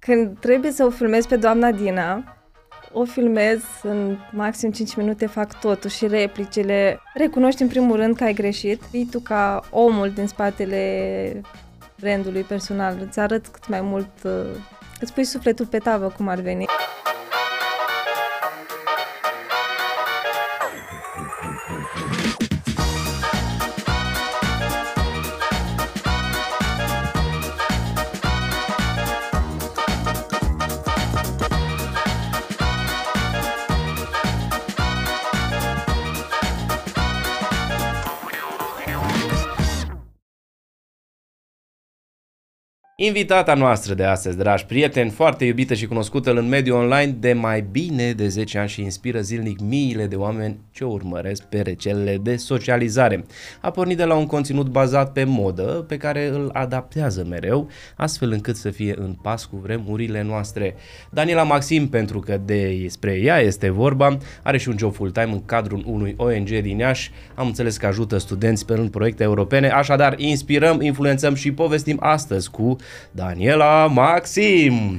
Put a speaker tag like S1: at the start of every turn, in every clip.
S1: Când trebuie să o filmez pe doamna Dina, o filmez în maxim 5 minute, fac totul și replicile. Recunoști în primul rând că ai greșit. Fii tu ca omul din spatele brandului personal. Îți arăt cât mai mult, uh, îți pui sufletul pe tavă cum ar veni.
S2: Invitata noastră de astăzi, dragi prieteni, foarte iubită și cunoscută în mediul online de mai bine de 10 ani și inspiră zilnic miile de oameni ce o urmăresc pe rețelele de socializare. A pornit de la un conținut bazat pe modă, pe care îl adaptează mereu, astfel încât să fie în pas cu vremurile noastre. Daniela Maxim, pentru că despre ea este vorba, are și un job full-time în cadrul unui ONG din Iași. Am înțeles că ajută studenți pe rând proiecte europene, așadar inspirăm, influențăm și povestim astăzi cu Daniela Maxim.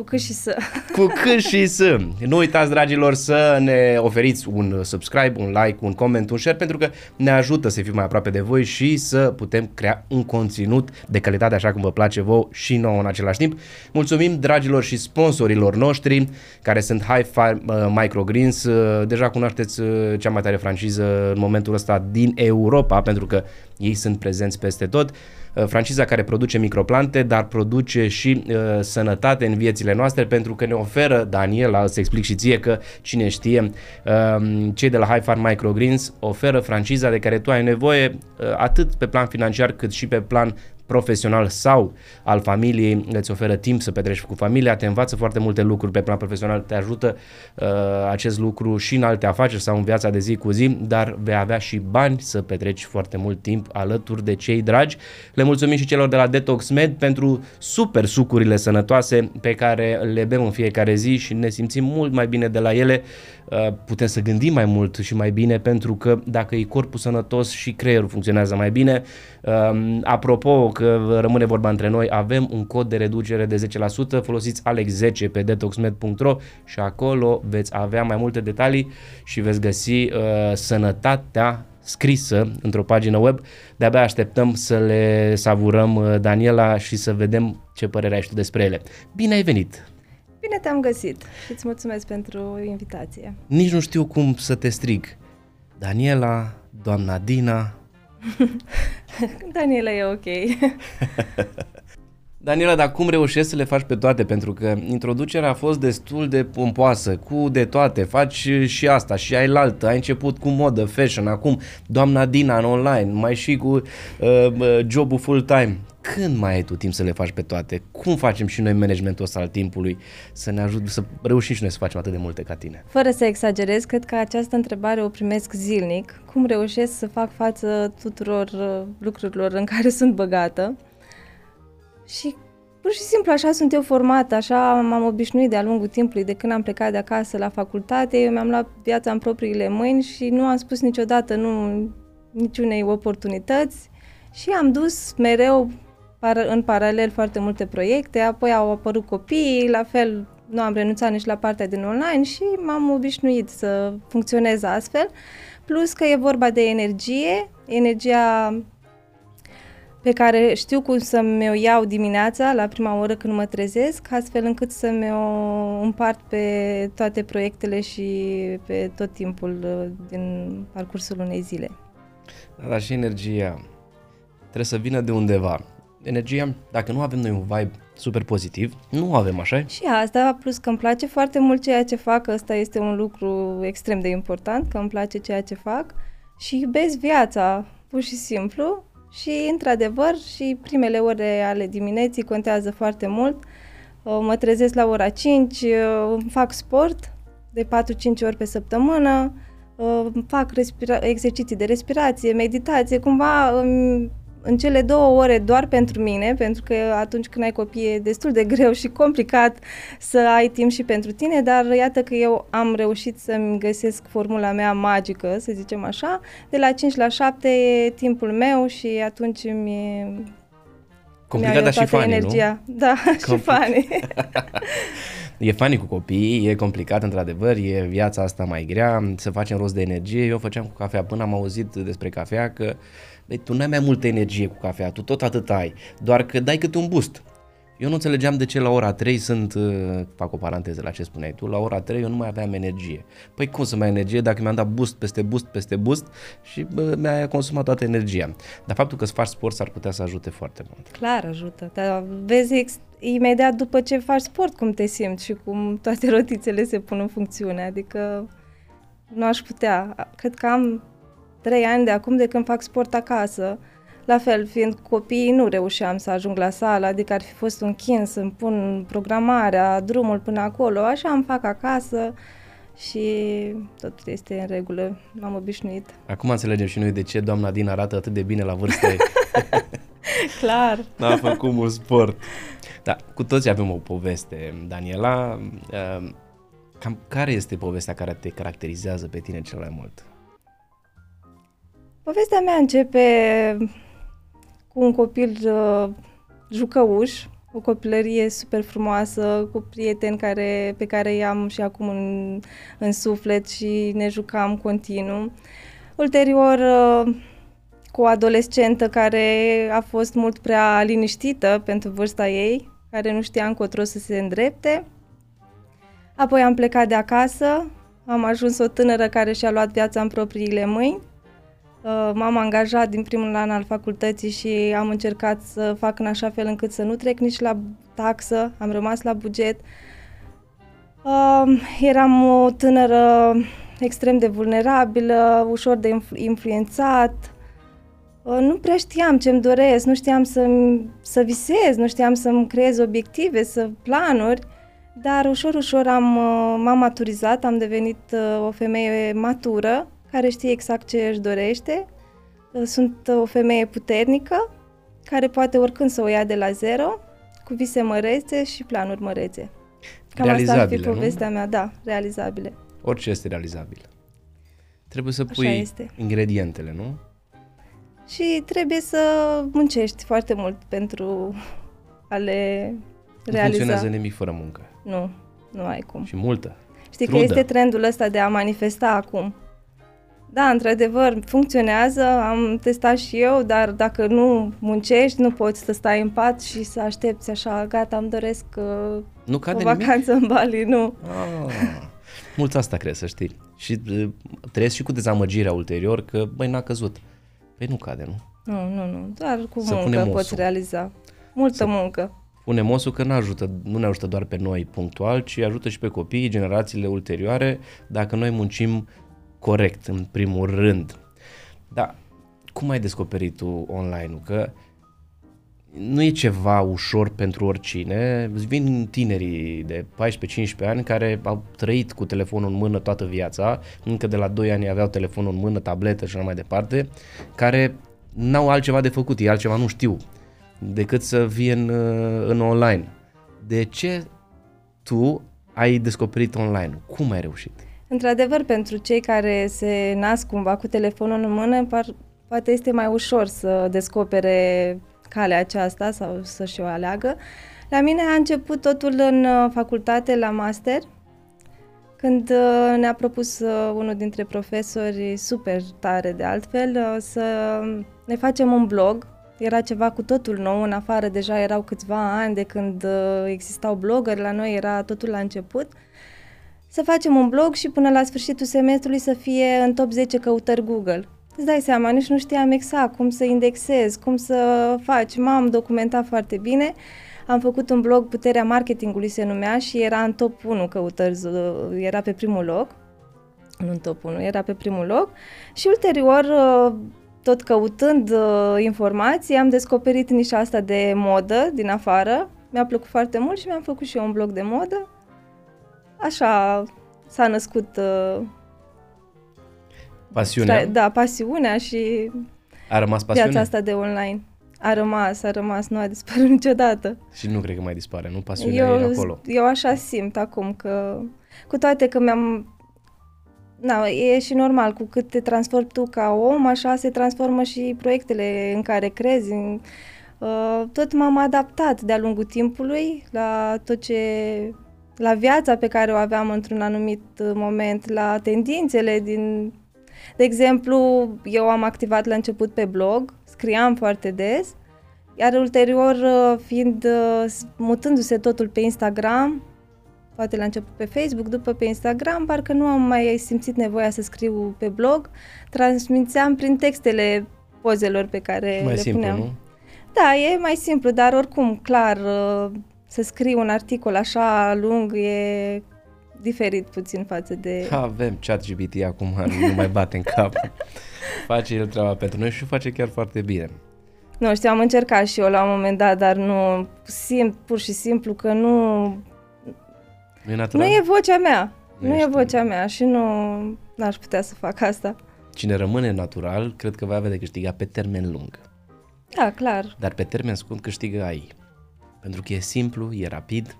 S1: Cu cât și să.
S2: Cu cât și să. Nu uitați, dragilor, să ne oferiți un subscribe, un like, un comment, un share, pentru că ne ajută să fim mai aproape de voi și să putem crea un conținut de calitate așa cum vă place vouă și nouă în același timp. Mulțumim, dragilor și sponsorilor noștri, care sunt Hi-Fi uh, Microgreens. Uh, deja cunoașteți uh, cea mai tare franciză în momentul ăsta din Europa, pentru că ei sunt prezenți peste tot. Uh, franciza care produce microplante, dar produce și uh, sănătate în viețile noastre pentru că ne oferă, Daniela, să explic și ție că cine știe, uh, cei de la High Farm Microgreens oferă franciza de care tu ai nevoie uh, atât pe plan financiar cât și pe plan profesional sau al familiei, îți oferă timp să petreci cu familia, te învață foarte multe lucruri pe plan profesional, te ajută uh, acest lucru și în alte afaceri sau în viața de zi cu zi, dar vei avea și bani să petreci foarte mult timp alături de cei dragi. Le mulțumim și celor de la Detox Med pentru super sucurile sănătoase pe care le bem în fiecare zi și ne simțim mult mai bine de la ele. Uh, putem să gândim mai mult și mai bine pentru că dacă e corpul sănătos și creierul funcționează mai bine. Um, apropo, că rămâne vorba între noi, avem un cod de reducere de 10%, folosiți Alex10 pe detoxmed.ro și acolo veți avea mai multe detalii și veți găsi uh, sănătatea scrisă într-o pagină web. De-abia așteptăm să le savurăm, uh, Daniela, și să vedem ce părere ai tu despre ele. Bine ai venit!
S1: Bine te-am găsit și îți mulțumesc pentru invitație.
S2: Nici nu știu cum să te strig. Daniela, doamna Dina.
S1: Daniela e ok.
S2: Daniela, dar cum reușești să le faci pe toate? Pentru că introducerea a fost destul de pompoasă, cu de toate, faci și asta și ai altă, ai început cu modă, fashion, acum doamna Dina în online, mai și cu uh, uh jobul full-time când mai ai tu timp să le faci pe toate? Cum facem și noi managementul ăsta al timpului să ne ajut să reușim și noi să facem atât de multe ca tine?
S1: Fără să exagerez, cred că această întrebare o primesc zilnic. Cum reușesc să fac față tuturor uh, lucrurilor în care sunt băgată? Și pur și simplu așa sunt eu formată, așa m-am obișnuit de-a lungul timpului, de când am plecat de acasă la facultate, eu mi-am luat viața în propriile mâini și nu am spus niciodată nu niciunei oportunități. Și am dus mereu în paralel foarte multe proiecte, apoi au apărut copiii, la fel nu am renunțat nici la partea din online și m-am obișnuit să funcționez astfel, plus că e vorba de energie, energia pe care știu cum să-mi o iau dimineața la prima oră când mă trezesc, astfel încât să-mi o împart pe toate proiectele și pe tot timpul uh, din parcursul unei zile.
S2: Da, dar și energia trebuie să vină de undeva energia, dacă nu avem noi un vibe super pozitiv, nu avem așa
S1: Și asta, plus că îmi place foarte mult ceea ce fac, ăsta este un lucru extrem de important, că îmi place ceea ce fac și iubesc viața, pur și simplu. Și, într-adevăr, și primele ore ale dimineții contează foarte mult. Uh, mă trezesc la ora 5, uh, fac sport de 4-5 ori pe săptămână, uh, fac respira- exerciții de respirație, meditație, cumva în cele două ore doar pentru mine, pentru că atunci când ai copii e destul de greu și complicat să ai timp și pentru tine, dar iată că eu am reușit să-mi găsesc formula mea magică, să zicem așa, de la 5 la 7 e timpul meu și atunci mi
S2: Complicat, dar și funny,
S1: energia. Nu? Da, și funny.
S2: e funny cu copii, e complicat într-adevăr, e viața asta mai grea, să facem rost de energie. Eu făceam cu cafea până am auzit despre cafea că băi, tu n-ai mai multă energie cu cafea, tu tot atât ai, doar că dai câte un boost. Eu nu înțelegeam de ce la ora 3 sunt, uh, fac o paranteză la ce spuneai tu, la ora 3 eu nu mai aveam energie. Păi cum să mai energie dacă mi-am dat boost peste boost peste boost și bă, mi-a consumat toată energia. Dar faptul că să faci sport s-ar putea să ajute foarte mult.
S1: Clar ajută, dar vezi ex- imediat după ce faci sport cum te simți și cum toate rotițele se pun în funcțiune, adică nu aș putea. Cred că am trei ani de acum de când fac sport acasă la fel, fiind copii, nu reușeam să ajung la sală, adică ar fi fost un chin să-mi pun programarea, drumul până acolo, așa îmi fac acasă și tot este în regulă, m-am obișnuit.
S2: Acum înțelegem și noi de ce doamna Dina arată atât de bine la vârstă.
S1: Clar.
S2: A făcut mult sport. Da, cu toți avem o poveste, Daniela. Ehm, cam care este povestea care te caracterizează pe tine cel mai mult?
S1: Povestea mea începe cu un copil uh, jucăuș, o copilărie super frumoasă, cu prieteni care, pe care i-am și acum în, în suflet și ne jucam continuu. Ulterior, uh, cu o adolescentă care a fost mult prea liniștită pentru vârsta ei, care nu știa încotro să se îndrepte. Apoi am plecat de acasă, am ajuns o tânără care și-a luat viața în propriile mâini Uh, m-am angajat din primul an al facultății și am încercat să fac în așa fel încât să nu trec nici la taxă, am rămas la buget. Uh, eram o tânără extrem de vulnerabilă, ușor de influențat. Uh, nu prea știam ce-mi doresc, nu știam să, să visez, nu știam să-mi creez obiective, să planuri, dar ușor, ușor am, m-am maturizat, am devenit o femeie matură care știe exact ce își dorește. Sunt o femeie puternică, care poate oricând să o ia de la zero, cu vise mărețe și planuri mărețe. Cam asta ar fi povestea nu? mea, da, realizabile.
S2: Orice este realizabil. Trebuie să pui este. ingredientele, nu?
S1: Și trebuie să muncești foarte mult pentru a le
S2: nu realiza. Nu funcționează nimic fără muncă.
S1: Nu, nu ai cum.
S2: Și multă.
S1: Știi Trudă. că este trendul ăsta de a manifesta acum. Da, într-adevăr, funcționează, am testat și eu, dar dacă nu muncești, nu poți să stai în pat și să aștepți așa, gata, îmi doresc uh,
S2: nu cade
S1: o vacanță
S2: nimic?
S1: în Bali, nu.
S2: Ah, mulți asta cred, să știi. Și uh, trăiesc și cu dezamăgirea ulterior că, băi, n-a căzut. Păi nu cade, nu?
S1: Nu, nu, nu, doar cu să muncă poți realiza. Multă să muncă.
S2: Pune mosul că nu ajută, nu ne ajută doar pe noi punctual, ci ajută și pe copii, generațiile ulterioare, dacă noi muncim corect, în primul rând. Da, cum ai descoperit tu online-ul? Că nu e ceva ușor pentru oricine. Vin tinerii de 14-15 ani care au trăit cu telefonul în mână toată viața, încă de la 2 ani aveau telefonul în mână, tabletă și așa mai departe, care n-au altceva de făcut, ei altceva nu știu decât să fie în, în online. De ce tu ai descoperit online? Cum ai reușit?
S1: Într-adevăr, pentru cei care se nasc cumva cu telefonul în mână, par, poate este mai ușor să descopere calea aceasta sau să-și o aleagă. La mine a început totul în uh, facultate, la master, când uh, ne-a propus uh, unul dintre profesori, super tare de altfel, să ne facem un blog. Era ceva cu totul nou, în afară deja erau câțiva ani de când existau blogări, la noi era totul la început. Uh, să facem un blog și până la sfârșitul semestrului să fie în top 10 căutări Google. Îți dai seama, nici nu știam exact cum să indexez, cum să faci. M-am documentat foarte bine. Am făcut un blog, Puterea Marketingului se numea și era în top 1 căutări, era pe primul loc. Nu în top 1, era pe primul loc. Și ulterior, tot căutând informații, am descoperit nișa asta de modă din afară. Mi-a plăcut foarte mult și mi-am făcut și eu un blog de modă așa s-a născut uh,
S2: pasiunea.
S1: Da, pasiunea și
S2: a rămas pasiunea?
S1: viața asta de online. A rămas, a rămas, nu a dispărut niciodată.
S2: Și nu cred că mai dispare, nu? Pasiunea eu, e acolo.
S1: Eu așa simt acum că, cu toate că mi-am Na, e și normal, cu cât te transformi tu ca om, așa se transformă și proiectele în care crezi. Uh, tot m-am adaptat de-a lungul timpului la tot ce la viața pe care o aveam într-un anumit uh, moment, la tendințele din... De exemplu, eu am activat la început pe blog, scriam foarte des, iar ulterior, uh, fiind mutându-se totul pe Instagram, poate la început pe Facebook, după pe Instagram, parcă nu am mai simțit nevoia să scriu pe blog, transmiteam prin textele pozelor pe care
S2: mai
S1: le
S2: simplu,
S1: puneam.
S2: nu?
S1: Da, e mai simplu, dar oricum, clar, uh, să scrii un articol așa lung e diferit puțin față de...
S2: Avem chat GPT acum, nu mai bate în cap. face el treaba pentru noi și o face chiar foarte bine.
S1: Nu știu, am încercat și eu la un moment dat, dar nu simt pur și simplu că nu...
S2: Nu e natural?
S1: Nu e vocea mea.
S2: Nu
S1: Nu, e
S2: ești-
S1: vocea mea și nu n-aș putea să fac asta.
S2: Cine rămâne natural, cred că va avea de câștigat pe termen lung.
S1: Da, clar.
S2: Dar pe termen scurt câștigă AI. Pentru că e simplu, e rapid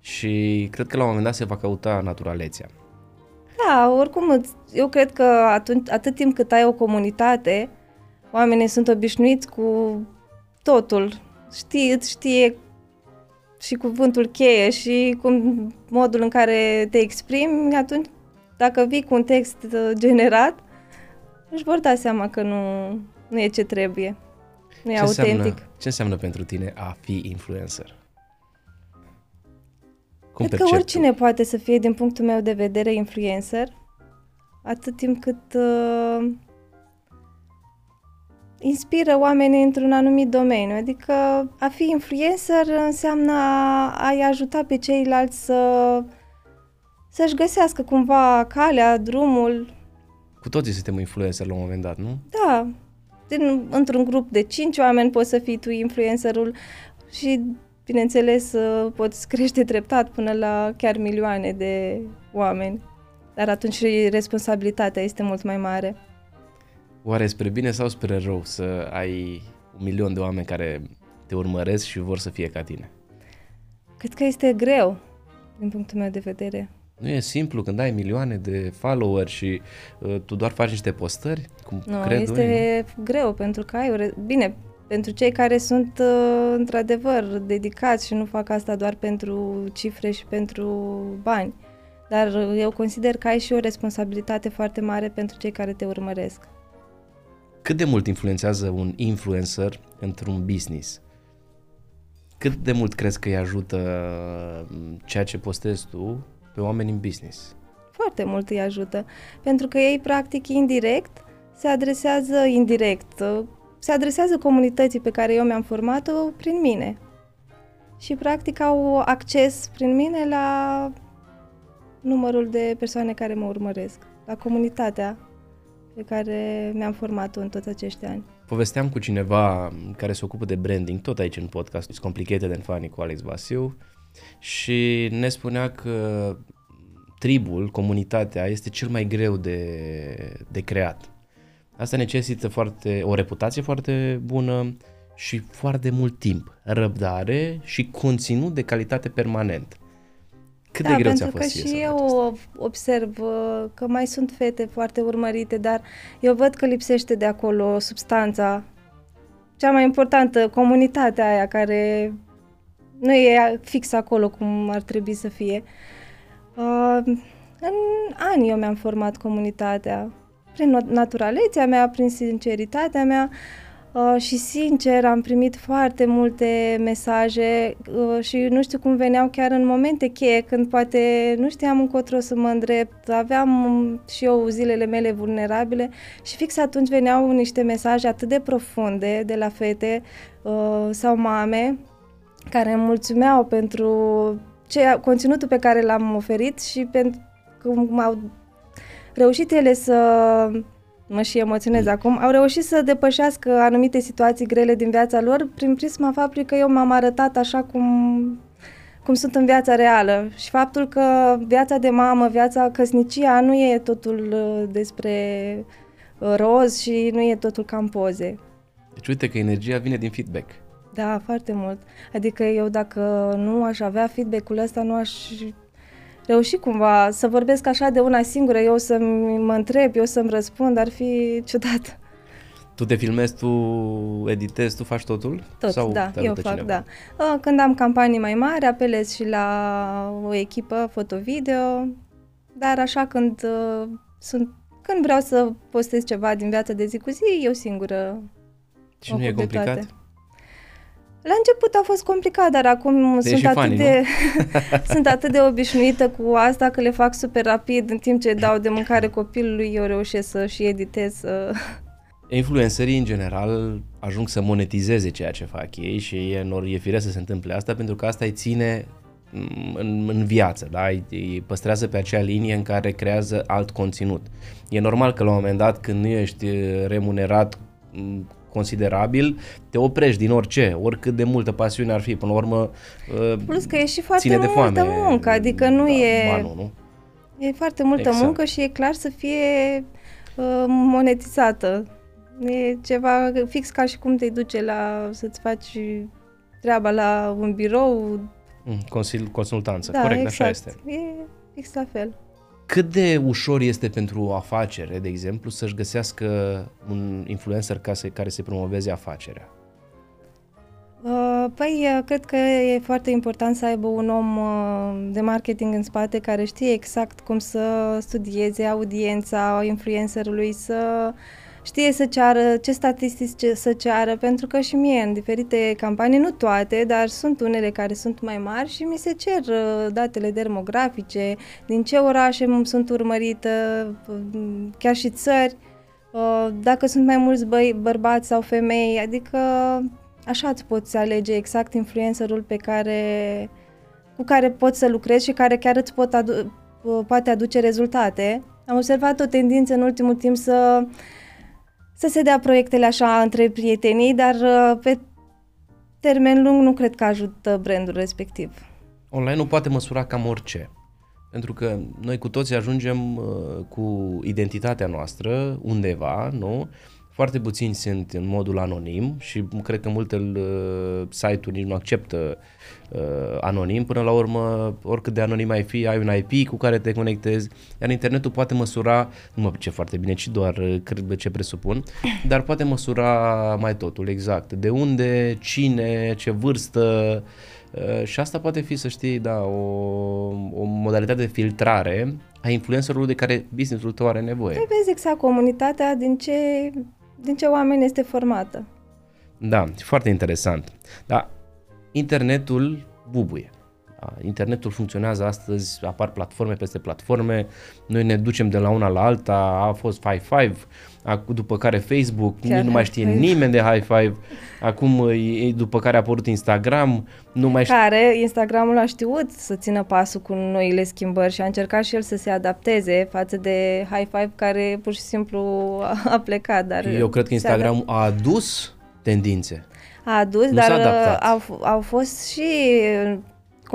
S2: și cred că la un moment dat se va căuta naturalețea.
S1: Da, oricum, îți- eu cred că atunci, atât timp cât ai o comunitate, oamenii sunt obișnuiți cu totul. Știi, îți știe și cuvântul cheie și cum, modul în care te exprimi, atunci dacă vii cu un text uh, generat, își vor da seama că nu, nu e ce trebuie. Nu e
S2: ce
S1: autentic.
S2: Înseamnă, ce înseamnă pentru tine a fi influencer? Cum
S1: Cred că
S2: percepi
S1: oricine poate să fie, din punctul meu de vedere, influencer, atât timp cât uh, inspiră oamenii într-un anumit domeniu. Adică a fi influencer înseamnă a, a-i ajuta pe ceilalți să, să-și găsească cumva calea, drumul.
S2: tu? Cu toții suntem influencer la un moment dat, nu?
S1: Da, din, într-un grup de cinci oameni poți să fii tu influencerul și, bineînțeles, uh, poți crește treptat până la chiar milioane de oameni. Dar atunci și responsabilitatea este mult mai mare.
S2: Oare spre bine sau spre rău să ai un milion de oameni care te urmăresc și vor să fie ca tine?
S1: Cred că este greu, din punctul meu de vedere.
S2: Nu e simplu când ai milioane de follower și uh, tu doar faci niște postări, cum
S1: Nu,
S2: cred
S1: este
S2: unii,
S1: greu pentru că ai o re- Bine, pentru cei care sunt uh, într-adevăr dedicați și nu fac asta doar pentru cifre și pentru bani. Dar uh, eu consider că ai și o responsabilitate foarte mare pentru cei care te urmăresc.
S2: Cât de mult influențează un influencer într-un business? Cât de mult crezi că îi ajută uh, ceea ce postezi tu pe oameni în business?
S1: Foarte mult îi ajută, pentru că ei, practic, indirect, se adresează indirect, uh, se adresează comunității pe care eu mi-am format-o prin mine. Și, practic, au acces prin mine la numărul de persoane care mă urmăresc, la comunitatea pe care mi-am format-o în toți acești ani.
S2: Povesteam cu cineva care se ocupă de branding, tot aici în podcast, It's Complicated and Funny cu Alex Vasiu, și ne spunea că tribul, comunitatea, este cel mai greu de, de creat. Asta necesită foarte, o reputație foarte bună și foarte mult timp, răbdare și conținut de calitate permanent. Cât
S1: da,
S2: de greu ți-a
S1: pentru
S2: fost
S1: că
S2: ție
S1: și
S2: să
S1: eu
S2: faci asta?
S1: observ uh, că mai sunt fete foarte urmărite, dar eu văd că lipsește de acolo substanța, cea mai importantă, comunitatea aia care nu e fix acolo cum ar trebui să fie. Uh, în ani eu mi-am format comunitatea, prin not- naturalețea mea, prin sinceritatea mea uh, și sincer am primit foarte multe mesaje uh, și nu știu cum veneau chiar în momente cheie când poate nu știam încotro să mă îndrept, aveam um, și eu zilele mele vulnerabile și fix atunci veneau niște mesaje atât de profunde de la fete uh, sau mame care îmi mulțumeau pentru ce, conținutul pe care l-am oferit și pentru cum au reușit ele să mă și emoționez acum, au reușit să depășească anumite situații grele din viața lor prin prisma faptului că eu m-am arătat așa cum, cum sunt în viața reală și faptul că viața de mamă, viața căsnicia nu e totul uh, despre uh, roz și nu e totul cam poze.
S2: Deci uite că energia vine din feedback.
S1: Da, foarte mult. Adică eu dacă nu aș avea feedback-ul ăsta, nu aș reuși cumva să vorbesc așa de una singură, eu să mă întreb, eu să-mi răspund, ar fi ciudat.
S2: Tu te filmezi, tu editezi, tu faci totul?
S1: Tot,
S2: Sau
S1: da,
S2: te
S1: eu
S2: ajută
S1: fac,
S2: cineva?
S1: da. Uh, Când am campanii mai mari, apelez și la o echipă foto-video, dar așa când uh, sunt când vreau să postez ceva din viața de zi cu zi, eu singură
S2: Și
S1: mă
S2: nu e
S1: ocup de
S2: complicat?
S1: toate. La început a fost complicat, dar acum
S2: Deci
S1: sunt
S2: și
S1: atât,
S2: funny,
S1: de, sunt atât de obișnuită cu asta că le fac super rapid, în timp ce dau de mâncare copilului, eu reușesc să și editez. Să...
S2: Influencerii, în general, ajung să monetizeze ceea ce fac ei și e, nor, e firesc să se întâmple asta pentru că asta îi ține mm, în, în viață, da? Îi, îi păstrează pe acea linie în care creează alt conținut. E normal că la un moment dat, când nu ești eh, remunerat mm, considerabil, te oprești din orice, oricât de multă pasiune ar fi. Până la urmă, eh,
S1: Plus că e și foarte
S2: ține de
S1: multă
S2: foame,
S1: muncă, adică nu
S2: da,
S1: e...
S2: Banul, nu?
S1: E foarte multă
S2: Exact.
S1: muncă și e clar să fie uh, monetizată. E ceva fix ca și cum te duce la să-ți faci treaba la un birou.
S2: Mm, Consil, consultanță,
S1: da,
S2: corect,
S1: exact.
S2: așa este.
S1: E fix la fel.
S2: Cât de ușor este pentru o afacere, de exemplu, să-și găsească un influencer ca să, care să promoveze afacerea?
S1: Uh, Păi, uh, cred că e foarte important să aibă un om uh, de marketing în spate care știe exact cum să studieze audiența influencerului, să știe să ceară, ce statistici ce- să ceară, pentru că și mie în diferite campanii, nu toate, dar sunt unele care sunt mai mari și mi se cer uh, datele demografice, din ce orașe m- sunt urmărită, uh, chiar și țări, uh, dacă sunt mai mulți băi, bărbați sau femei, adică așa îți poți alege exact influencerul pe care, cu care poți să lucrezi și care chiar îți pot adu- poate aduce rezultate. Am observat o tendință în ultimul timp să, să se dea proiectele așa între prietenii, dar uh, pe termen lung nu cred că ajută brandul respectiv.
S2: Online nu poate măsura cam orice. Pentru că noi cu toții ajungem uh, cu identitatea noastră undeva, nu? Foarte puțini sunt în modul anonim și cred că multe uh, site-uri nici nu acceptă uh, anonim. Până la urmă, oricât de anonim ai fi, ai un IP cu care te conectezi, iar internetul poate măsura, nu mă pricep foarte bine, ci doar uh, cred ce presupun, dar poate măsura mai totul, exact. De unde, cine, ce vârstă, Uh, și asta poate fi, să știi, da, o, o modalitate de filtrare a influencerului de care businessul tău are nevoie.
S1: Păi vezi exact comunitatea din ce, din ce oameni este formată.
S2: Da, foarte interesant. Da, internetul bubuie. Da, internetul funcționează astăzi, apar platforme peste platforme, noi ne ducem de la una la alta, a fost High Five, ac- după care Facebook,
S1: Chiar
S2: nici nu mai
S1: High
S2: știe
S1: Five.
S2: nimeni de High Five, acum e- după care a apărut Instagram, nu mai știe
S1: Care Instagramul a știut să țină pasul cu noile schimbări și a încercat și el să se adapteze față de High Five care pur și simplu a- a plecat. Dar
S2: Eu cred că
S1: se
S2: Instagram a adus tendințe.
S1: a adus,
S2: Nu
S1: dar
S2: s-a adaptat.
S1: uh, au, f- au fost și uh,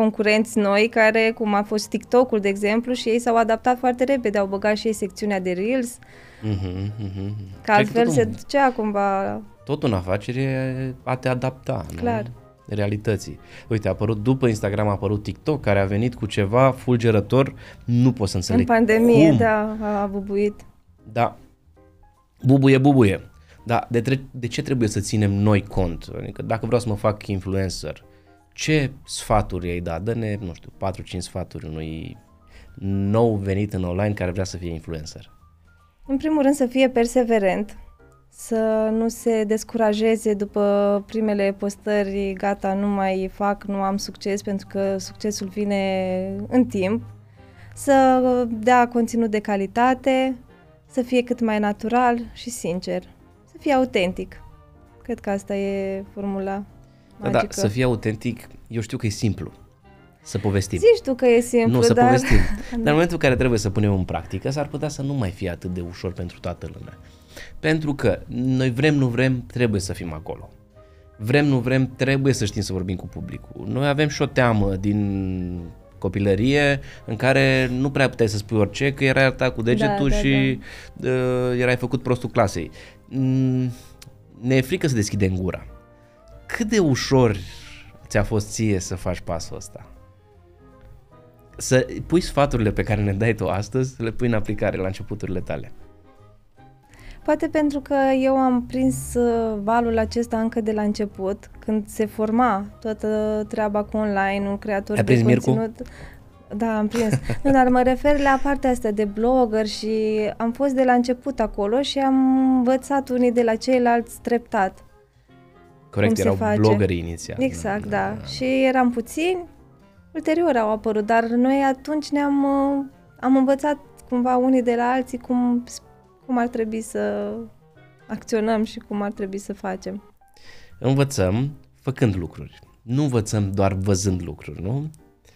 S1: concurenți noi care, cum a fost TikTok-ul, de exemplu, și ei s-au adaptat foarte repede, au băgat și ei secțiunea de Reels,
S2: Mhm, mhm.
S1: că
S2: Cred
S1: altfel
S2: tot
S1: se
S2: un-
S1: ducea cumva,
S2: tot în afacere e a te adapta
S1: Clar.
S2: Nu? realității. Uite, a apărut după Instagram, a apărut TikTok, care a venit cu ceva fulgerător, nu pot să
S1: în
S2: înțeleg
S1: pandemie,
S2: cum.
S1: da, a bubuit.
S2: Da, bubuie, bubuie. Da, de, tre- de ce trebuie să ținem noi cont? Adică dacă vreau să mă fac influencer, ce sfaturi ai da? Dă-ne, nu știu, 4-5 sfaturi unui nou venit în online care vrea să fie influencer.
S1: În primul rând să fie perseverent, să nu se descurajeze după primele postări, gata, nu mai fac, nu am succes, pentru că succesul vine în timp, să dea conținut de calitate, să fie cât mai natural și sincer, să fie autentic. Cred că asta e formula
S2: Da,
S1: magică.
S2: da, să fie autentic, eu știu că e simplu să povestim.
S1: Zici tu că e simplu,
S2: nu, să
S1: dar...
S2: povestim. Dar în momentul în care trebuie să punem în practică, s-ar putea să nu mai fie atât de ușor pentru toată lumea. Pentru că noi vrem, nu vrem, trebuie să fim acolo. Vrem, nu vrem, trebuie să știm să vorbim cu publicul. Noi avem și o teamă din copilărie în care nu prea puteai să spui orice, că erai arătat cu degetul
S1: Da, da,
S2: și Uh, erai făcut prostul clasei. Mm, ne e frică să deschidem gura. Cât de ușor ți-a fost ție să faci pasul ăsta? Să pui sfaturile pe care ne dai tu astăzi, să le pui în aplicare la începuturile tale.
S1: Poate pentru că eu am prins uh, valul acesta încă de la început, când se forma toată treaba cu online, un creator
S2: Ai
S1: de
S2: prins
S1: conținut.
S2: Mircu?
S1: Da, am prins. nu, dar mă refer la partea asta de blogger și am fost de la început acolo și am învățat unii de la ceilalți treptat.
S2: Corect,
S1: Cum se
S2: erau
S1: face?
S2: blogări inițial.
S1: Exact, da. Și eram puțini, ulterior au apărut, dar noi atunci ne-am uh, am învățat cumva unii de la alții cum, cum ar trebui să acționăm și cum ar trebui să facem.
S2: Învățăm făcând lucruri. Nu învățăm doar văzând lucruri, nu?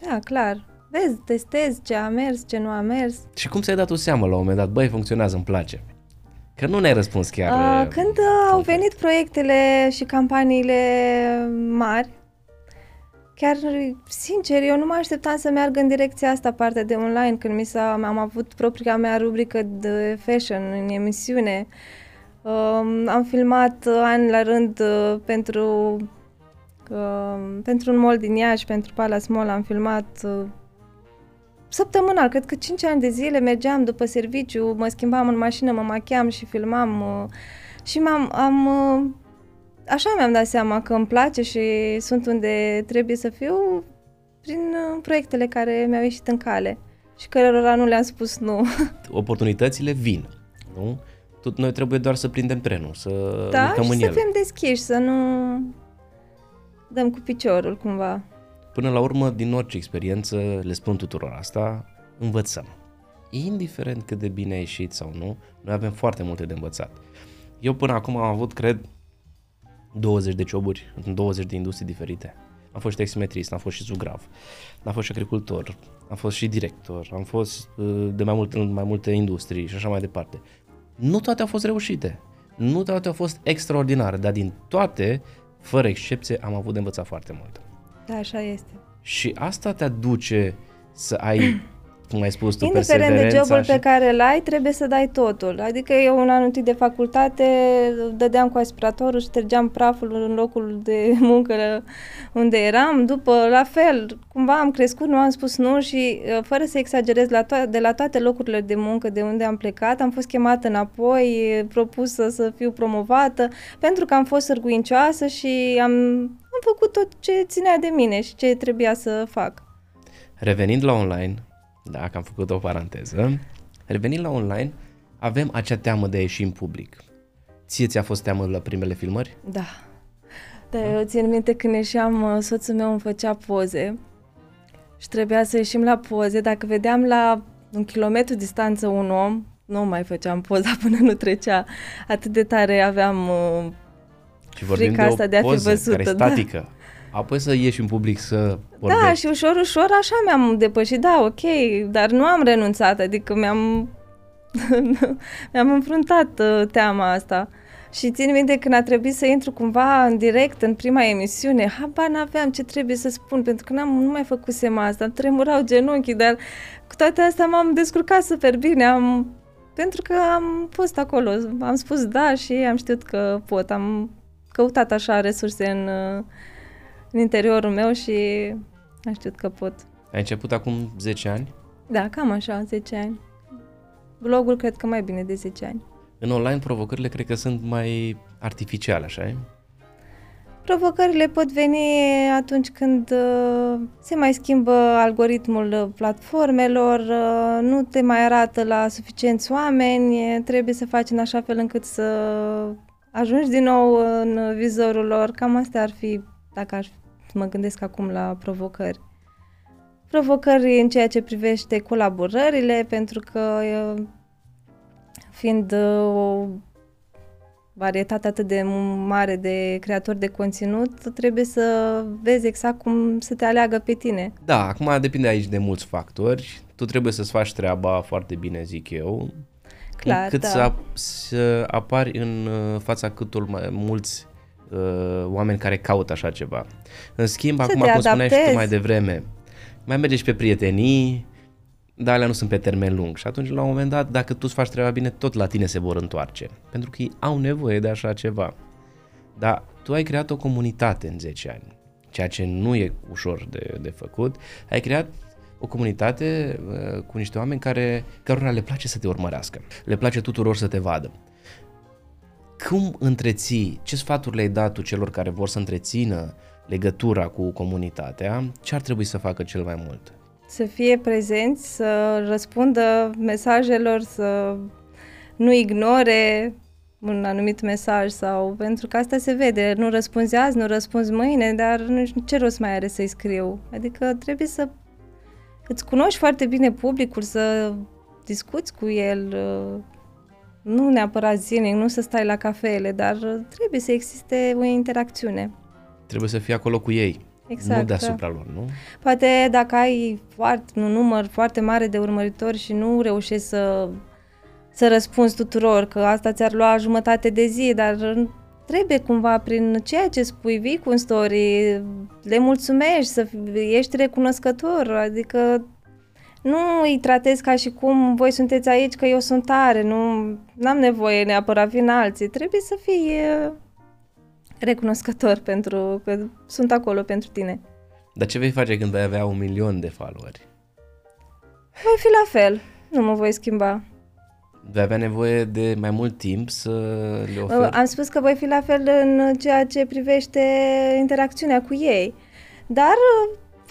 S1: Da, clar. Vezi, testezi ce a mers, ce nu a mers.
S2: Și cum ți-ai dat tu seama la un moment dat, băi, funcționează, îmi place? Că nu ne-ai răspuns chiar.
S1: Uh,
S2: uh,
S1: când uh, au
S2: concret.
S1: venit proiectele și campaniile mari, chiar, sincer, eu nu mă așteptam să meargă în direcția asta, partea de online, când mi s-a, am avut propria mea rubrică de fashion în emisiune. Um, am filmat uh, ani la rând uh, pentru, uh, pentru un mall din Iași, pentru Palace Mall, am filmat uh, săptămânal, cred că 5 ani de zile mergeam după serviciu, mă schimbam în mașină, mă machiam și filmam uh, și m-am, am, uh, așa mi-am dat seama că îmi place și sunt unde trebuie să fiu prin uh, proiectele care mi-au ieșit în cale și cărora nu le-am spus nu.
S2: Oportunitățile vin, nu? Tot noi trebuie doar să prindem trenul, să
S1: da,
S2: urcăm
S1: și
S2: în
S1: să
S2: el.
S1: fim deschiși, să nu dăm cu piciorul cumva.
S2: Până la urmă, din orice experiență, le spun tuturor asta, învățăm. Indiferent cât de bine a ieșit sau nu, noi avem foarte multe de învățat. Eu până acum am avut, cred, 20 de joburi în 20 de industrii diferite. Am fost și taximetrist, am fost și zugrav, am fost și agricultor, am fost și director, am fost uh, de mai multe, în mai multe industrii și așa mai departe. Nu toate au fost reușite, nu toate au fost extraordinare, dar din toate, fără excepție, am avut de învățat foarte mult.
S1: Da, așa este.
S2: Și asta te aduce să ai, cum ai spus tu,
S1: Indiferent de
S2: perseverența
S1: jobul
S2: și...
S1: pe care îl ai, trebuie să dai totul. Adică eu un an întâi de facultate dădeam cu aspiratorul, ștergeam praful în locul de muncă unde eram. După, la fel, cumva am crescut, nu am spus nu și uh, fără să exagerez, la to- de la toate locurile de muncă de unde am plecat, am fost chemată înapoi, propusă să fiu promovată, pentru că am fost sârguincioasă și am, am făcut tot ce ținea de mine și ce trebuia să fac.
S2: Revenind la online, da, că am făcut o paranteză, revenind la online, avem acea teamă de a ieși în public. Ție ți-a fost teamă la primele filmări?
S1: Da. Da, eu țin minte când ieșeam, uh, soțul meu îmi făcea poze și trebuia să ieșim la poze. Dacă vedeam la un kilometru distanță un om, nu mai făceam poza până nu trecea. Atât de tare aveam... uh,
S2: Și vorbim
S1: Frica
S2: de o
S1: asta de a fi
S2: poză
S1: văzută,
S2: care e
S1: da.
S2: statică. Apoi să ieși în public să vorbești.
S1: Da, și ușor, ușor așa mi-am depășit. Da, ok, dar nu am renunțat, adică mi-am... mi-am înfruntat uh, teama asta. Și țin minte când a trebuit să intru cumva în direct în prima emisiune, habar n-aveam ce trebuie să spun, pentru că n-am, nu mai făcusem asta, îmi tremurau genunchii, dar cu toate astea m-am descurcat super bine, am, pentru că am fost acolo, am spus da și am știut că pot, am căutat așa resurse în, uh, în interiorul meu și am știut că pot.
S2: Ai început acum 10 ani.
S1: Da, cam așa, 10 ani. Blogul cred că mai bine de 10 ani.
S2: În online provocările cred că sunt mai artificiale, așa e?
S1: Provocările pot veni atunci când uh, se mai schimbă algoritmul uh, platformelor, uh, nu te mai arată la suficienți oameni, e, trebuie să faci în așa fel încât să ajungi din nou în vizorul lor. Cam astea ar fi, dacă aș mă gândesc acum la provocări. Provocări în ceea ce privește colaborările, pentru că uh, fiind uh, o varietate atât de mare de creatori de conținut, trebuie să vezi exact cum să te aleagă pe tine.
S2: Da, acum depinde aici de mulți factori. Tu trebuie să-ți faci treaba foarte bine, zic eu.
S1: Clar,
S2: cât
S1: da.
S2: să, ap- să apari în uh, fața câtul mai mulți uh, oameni care caută așa ceva. În schimb,
S1: Să
S2: acum,
S1: te
S2: cum spuneai și tu
S1: adaptezi.
S2: mai devreme, mai merge și pe prietenii, dar alea nu sunt pe termen lung. Și atunci, la un moment dat, dacă tu îți faci treaba bine, tot la tine se vor întoarce. Pentru că ei au nevoie de așa ceva. Dar tu ai creat o comunitate în 10 ani, ceea ce nu e ușor de, de făcut. Ai creat o comunitate uh, cu niște oameni care, cărora le place să te urmărească. Le place tuturor să te vadă. Cum întreții, ce sfaturi le-ai dat tu celor care vor să întrețină legătura cu comunitatea, ce ar trebui să facă cel mai mult?
S1: Să fie prezenți, să răspundă mesajelor, să nu ignore un anumit mesaj sau pentru că asta se vede, nu răspunzi azi, nu răspunzi mâine, dar nu știu ce rost mai are să-i scriu. Adică trebuie să îți cunoști foarte bine publicul, să discuți cu el, nu neapărat zilnic, nu să stai la cafele, dar trebuie să existe o interacțiune.
S2: Trebuie să fii acolo cu ei,
S1: Exact,
S2: nu deasupra lor, nu?
S1: Poate dacă ai foarte, un număr foarte mare de urmăritori și nu reușești să, să răspunzi tuturor, că asta ți-ar lua jumătate de zi, dar trebuie cumva prin ceea ce spui, vii cu un story, le mulțumești, să fii- ești recunoscător, adică nu îi tratezi ca și cum voi sunteți aici că eu sunt tare, nu am nevoie neapărat vin alții, trebuie să fii uh, recunoscător pentru că sunt acolo pentru tine.
S2: Dar ce vei face când vei avea un milion de followeri?
S1: Voi fi la fel, nu mă voi schimba.
S2: Vei avea nevoie de mai mult timp să le
S1: Uh,
S2: oferi?
S1: Am spus că voi fi la fel în ceea ce privește interacțiunea cu ei, dar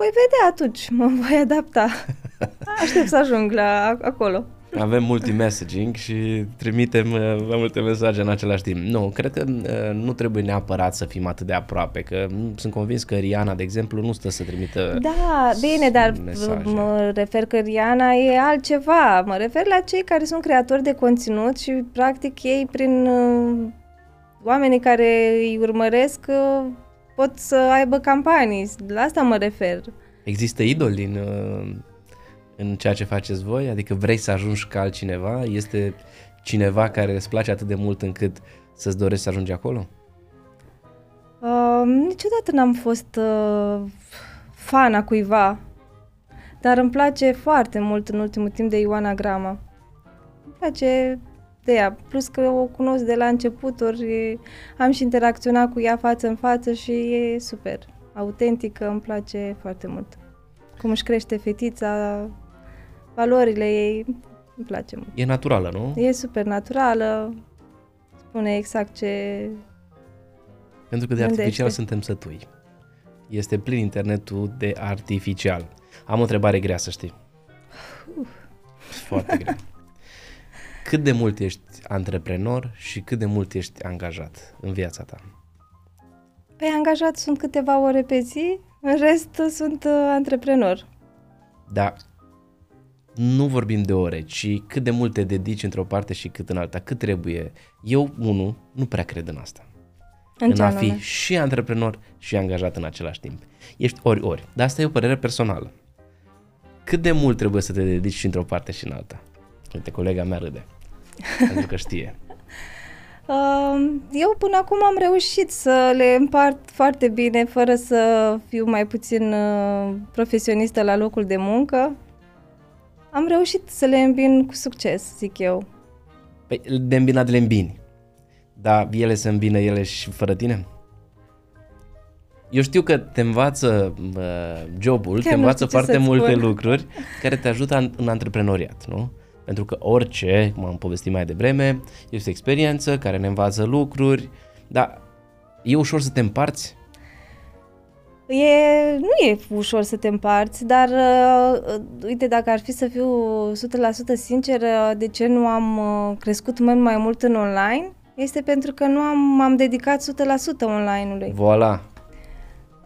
S1: uh, voi vedea atunci, mă voi adapta. Aștept să ajung la acolo.
S2: Avem multi-messaging și trimitem uh, mai multe mesaje în același timp. Nu, cred că uh, nu trebuie neapărat să fim atât de aproape, că mm, sunt convins că Riana, de exemplu, nu stă să trimită
S1: Da, bine, dar
S2: mesaje.
S1: mă refer că Riana e altceva. Mă refer la cei care sunt creatori de conținut și practic ei prin uh, oamenii care îi urmăresc uh, pot să aibă campanii. La asta mă refer.
S2: Există idoli în, uh, în ceea ce faceți voi? Adică vrei să ajungi ca altcineva? Este cineva care îți place atât de mult încât să-ți dorești să ajungi acolo?
S1: Uh, niciodată n-am fost uh, fana cuiva, dar îmi place foarte mult în ultimul timp de Ioana Grama. Îmi place de ea, plus că o cunosc de la începuturi, am și interacționat cu ea față în față și e super, autentică, îmi place foarte mult. Cum își crește fetița, valorile ei, îmi place mult.
S2: E naturală, nu?
S1: E super naturală, spune exact ce...
S2: Pentru că de
S1: Unde
S2: artificial
S1: este?
S2: suntem sătui. Este plin internetul de artificial. Am o întrebare grea, să știi. Foarte grea. Cât de mult ești antreprenor și cât de mult ești angajat în viața ta?
S1: Pe angajat sunt câteva ore pe zi, în rest sunt uh, antreprenor.
S2: Dar nu vorbim de ore, ci cât de mult te dedici într-o parte și cât în alta. Cât trebuie. Eu, unul, nu prea cred în asta.
S1: În ce
S2: în a fi
S1: anume?
S2: și antreprenor și angajat în același timp. Ești ori-ori. Dar asta e o părere personală. Cât de mult trebuie să te dedici și într-o parte și în alta? Uite, colega mea râde. Pentru că știe.
S1: Uh, Eu până acum am reușit să le împart foarte bine, fără să fiu mai puțin uh, profesionistă la locul de muncă. Am reușit să le îmbin cu succes, zic eu.
S2: Păi, de îmbinat le îmbini. Dar ele se îmbină ele și fără tine? Eu știu că te învață uh, jobul,
S1: Chiar
S2: te
S1: nu
S2: învață
S1: știu ce
S2: foarte
S1: să-ți
S2: multe
S1: spun.
S2: lucruri care te ajută în, în antreprenoriat, nu? Pentru că orice, cum am povestit mai devreme, este o experiență care ne învață lucruri, dar e ușor să te împarți?
S1: E, nu e ușor să te împarți, dar uh, uite, dacă ar fi să fiu 100% sinceră, de ce nu am uh, crescut mult mai mult în online? Este pentru că nu am, m-am dedicat 100% online-ului.
S2: Voilà.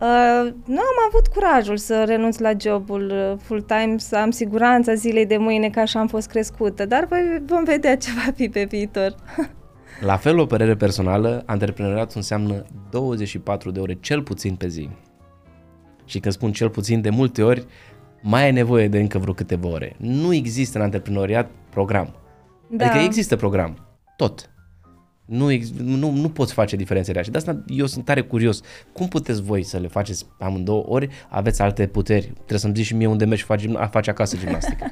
S1: Uh, nu am avut curajul să renunț la jobul uh, full-time, să am siguranța zilei de mâine că așa am fost crescută, dar voi vom vedea ce va fi pe viitor.
S2: La fel, o părere personală, antreprenoriatul înseamnă 24 de ore cel puțin pe zi. Și când spun cel puțin, de multe ori mai ai nevoie de încă vreo câteva ore. Nu există în antreprenoriat program.
S1: Da.
S2: Adică există program. Tot. Nu, ex- nu, nu poți face diferențele așa. De asta eu sunt tare curios. Cum puteți voi să le faceți amândouă ori? Aveți alte puteri. Trebuie să-mi zici și mie unde mergi și faci, gimna- faci acasă gimnastică.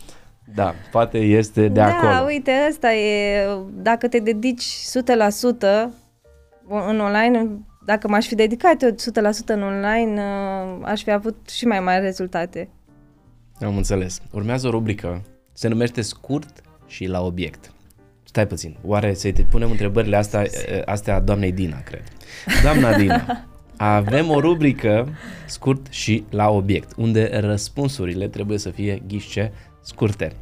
S2: da, poate este de
S1: da,
S2: acolo.
S1: uite, asta e, dacă te dedici 100% în online, dacă m-aș fi dedicat eu 100% în online, uh, aș fi avut și mai mari rezultate.
S2: Am înțeles. Urmează o rubrică. Se numește Scurt și la obiect. Stai puțin, oare să-i te punem întrebările astea, astea doamnei Dina, cred. Doamna Dina, avem o rubrică scurt și la obiect, unde răspunsurile trebuie să fie ghișce scurte.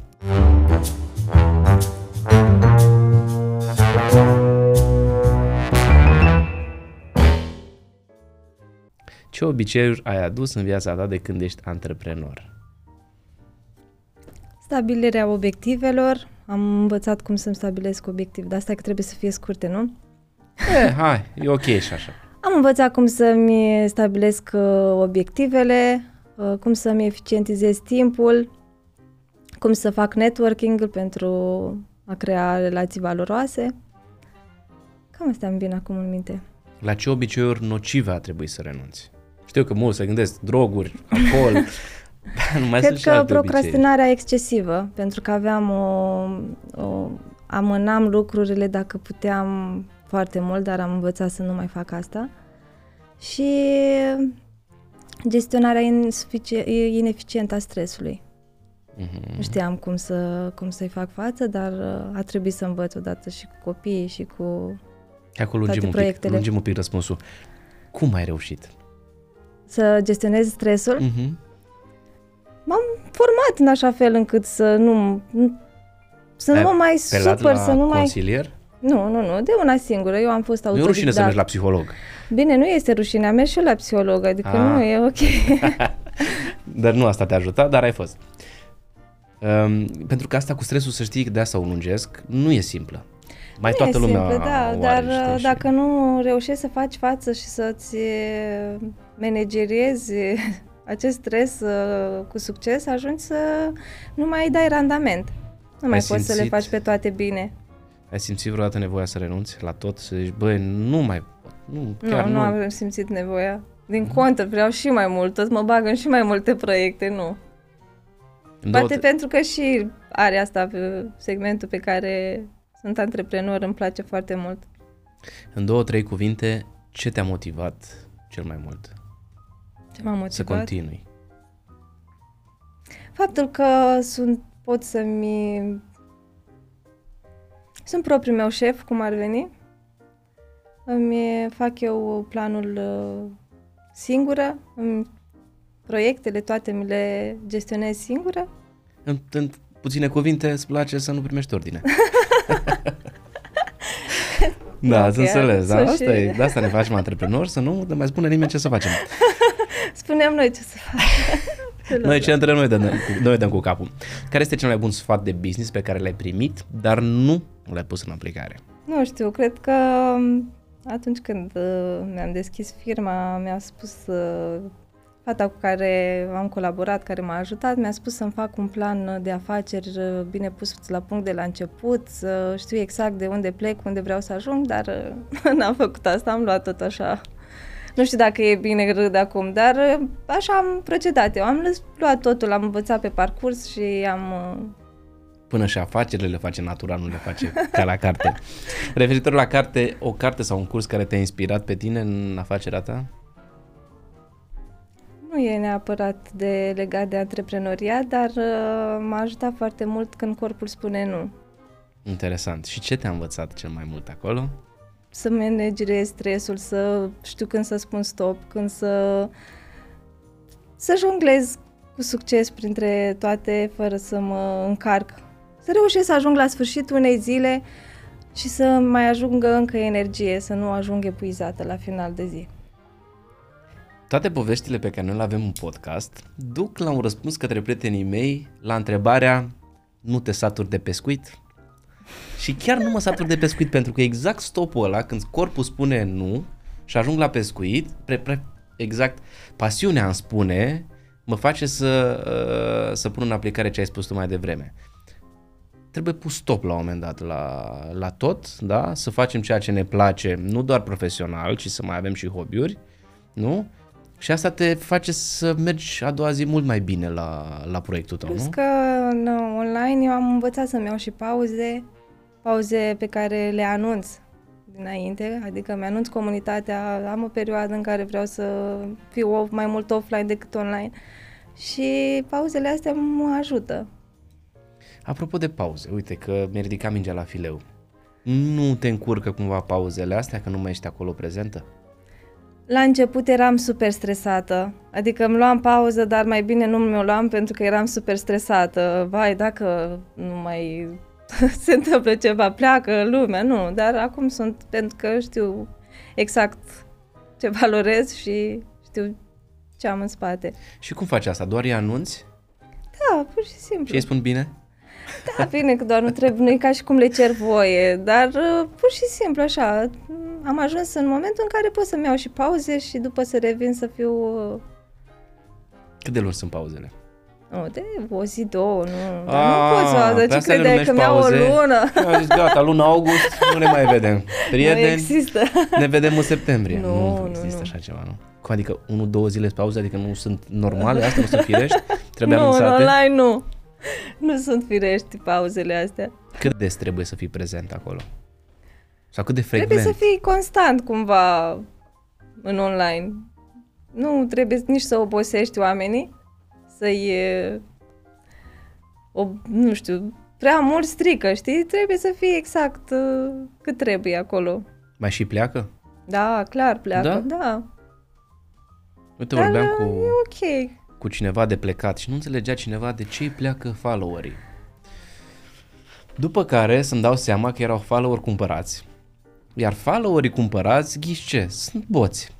S2: Ce obiceiuri ai adus în viața ta de când ești antreprenor?
S1: Stabilirea obiectivelor. Am învățat cum să-mi stabilesc obiectiv, dar asta că trebuie să fie scurte, nu?
S2: Eh, hai, e ok și așa.
S1: Am învățat cum să-mi stabilesc uh, obiectivele, uh, cum să-mi eficientizez timpul, cum să fac networking pentru a crea relații valoroase. Cam astea îmi vin acum în minte.
S2: La ce obiceiuri nocive a trebuit să renunți? Știu că mulți se gândesc droguri, alcohol, dar nu mai
S1: Cred
S2: sunt și
S1: că
S2: alte
S1: procrastinarea obiceiuri. excesivă, pentru că aveam o, o... amânam lucrurile dacă puteam foarte mult, dar am învățat să nu mai fac asta. Și gestionarea ineficientă a stresului. Mm-hmm. Nu știam cum, să, cum să-i fac față, dar uh, a trebuit să învăț odată și cu copiii și cu
S2: Acolo lungim un, pic, lungim un pic răspunsul. Cum ai reușit?
S1: Să gestionez stresul? Mm-hmm. M-am format în așa fel încât să nu, să nu mă mai supăr, să nu mai...
S2: consilier?
S1: Nu, nu, nu, de una singură. Eu am fost autodidactă. Nu
S2: e rușine să mergi la psiholog.
S1: Bine, nu este rușine, am mers și eu la psiholog, adică A. nu, e ok.
S2: dar nu asta te-a ajutat, dar ai fost. Um, pentru că asta cu stresul, să știi, de asta o lungesc, nu e simplă. Mai nu toată
S1: e
S2: lumea
S1: simplă, da, dar uh, dacă și... nu reușești să faci față și să-ți uh, manageriezi acest stres uh, cu succes, ajungi să nu mai dai randament. Nu ai mai simțit, poți să le faci pe toate bine.
S2: Ai simțit vreodată nevoia să renunți la tot? Să zici, băi, nu mai pot. Nu, chiar
S1: nu, nu, nu am simțit nevoia. Din mm. contră, vreau și mai mult, tot mă bag în și mai multe proiecte, nu. În Poate două... pentru că și are asta pe segmentul pe care sunt antreprenor, îmi place foarte mult.
S2: În două, trei cuvinte, ce te-a motivat cel mai mult?
S1: Ce m-a motivat?
S2: Să continui.
S1: Faptul că sunt, pot să-mi... Sunt propriul meu șef, cum ar veni. Îmi fac eu planul uh, singură, îmi proiectele toate mi le gestionez singură.
S2: În, în puține cuvinte, îți place să nu primești ordine. da, ați înțeles, da, asta e, de asta ne facem antreprenori, să nu ne mai spune nimeni ce să facem.
S1: Spuneam noi ce să facem.
S2: noi ce între noi dăm, noi dăm cu capul. Care este cel mai bun sfat de business pe care l-ai primit, dar nu l-ai pus în aplicare?
S1: Nu știu, cred că um, atunci când uh, mi-am deschis firma, mi-a spus uh, Fata cu care am colaborat, care m-a ajutat, mi-a spus să-mi fac un plan de afaceri uh, bine pus la punct de la început, să știu exact de unde plec, unde vreau să ajung, dar uh, n-am făcut asta, am luat tot așa. Nu știu dacă e bine râd acum, dar uh, așa am procedat eu. Am luat totul, am învățat pe parcurs și am
S2: până și afacerile le face natural, nu le face ca la carte. Referitor la carte, o carte sau un curs care te-a inspirat pe tine în afacerea ta?
S1: Nu e neapărat de legat de antreprenoriat, dar uh, m-a ajutat foarte mult când corpul spune nu.
S2: Interesant. Și ce te-a învățat cel mai mult acolo?
S1: Să managerez stresul, să știu când să spun stop, când să să jonglez cu succes printre toate fără să mă încarc. Să reușesc să ajung la sfârșitul unei zile și să mai ajungă încă energie, să nu ajung epuizată la final de zi.
S2: Toate poveștile pe care noi le avem în podcast duc la un răspuns către prietenii mei la întrebarea nu te saturi de pescuit? Și chiar nu mă satur de pescuit pentru că exact stopul ăla când corpul spune nu și ajung la pescuit, pre, pre, exact pasiunea îmi spune, mă face să, uh, să pun în aplicare ce ai spus tu mai devreme. Trebuie pus stop la un moment dat la, la tot, da? să facem ceea ce ne place, nu doar profesional, ci să mai avem și hobby-uri, nu? Și asta te face să mergi a doua zi mult mai bine la, la proiectul tău,
S1: Plus
S2: nu?
S1: că în online eu am învățat să-mi iau și pauze, pauze pe care le anunț dinainte, adică mi-anunț comunitatea, am o perioadă în care vreau să fiu mai mult offline decât online și pauzele astea mă ajută.
S2: Apropo de pauze, uite că mi-a ridicat mingea la fileu. Nu te încurcă cumva pauzele astea, că nu mai ești acolo prezentă?
S1: La început eram super stresată, adică îmi luam pauză, dar mai bine nu mi-o luam pentru că eram super stresată. Vai, dacă nu mai se întâmplă ceva, pleacă lumea, nu, dar acum sunt pentru că știu exact ce valorez și știu ce am în spate.
S2: Și cum faci asta? Doar îi anunți?
S1: Da, pur și simplu.
S2: Și îi spun bine?
S1: Da, bine că doar nu trebuie, nu e ca și cum le cer voie, dar uh, pur și simplu așa, am ajuns în momentul în care pot să-mi iau și pauze și după să revin să fiu... Uh,
S2: Cât de lungi sunt pauzele?
S1: Nu, de o zi, două, nu. Dar nu poți să
S2: pe
S1: ce
S2: astea le
S1: credeai că
S2: numești
S1: mi-au o
S2: pauze.
S1: lună?
S2: Am zis, gata, luna august, nu ne mai vedem.
S1: Nu
S2: Prieteni,
S1: există.
S2: ne vedem în septembrie.
S1: Nu,
S2: nu,
S1: nu,
S2: există
S1: nu.
S2: așa ceva, nu? Cum adică unu, două zile pauze, adică nu sunt normale, astea nu sunt firești? Trebuie
S1: nu, în
S2: anunțate?
S1: online nu. Nu sunt firești pauzele astea.
S2: Cât des trebuie să fii prezent acolo? Sau cât de frecvent?
S1: Trebuie să fii constant cumva în online. Nu trebuie nici să obosești oamenii, să-i... e, O, nu știu, prea mult strică, știi? Trebuie să fii exact uh, cât trebuie acolo.
S2: Mai și pleacă?
S1: Da, clar, pleacă.
S2: Da?
S1: Da,
S2: Uite,
S1: dar
S2: vorbeam
S1: uh,
S2: cu,
S1: e ok.
S2: cu cineva de plecat și nu înțelegea cineva de ce îi pleacă followerii. După care să-mi dau seama că erau follower cumpărați. Iar followerii cumpărați, ghiși ce? Sunt boți.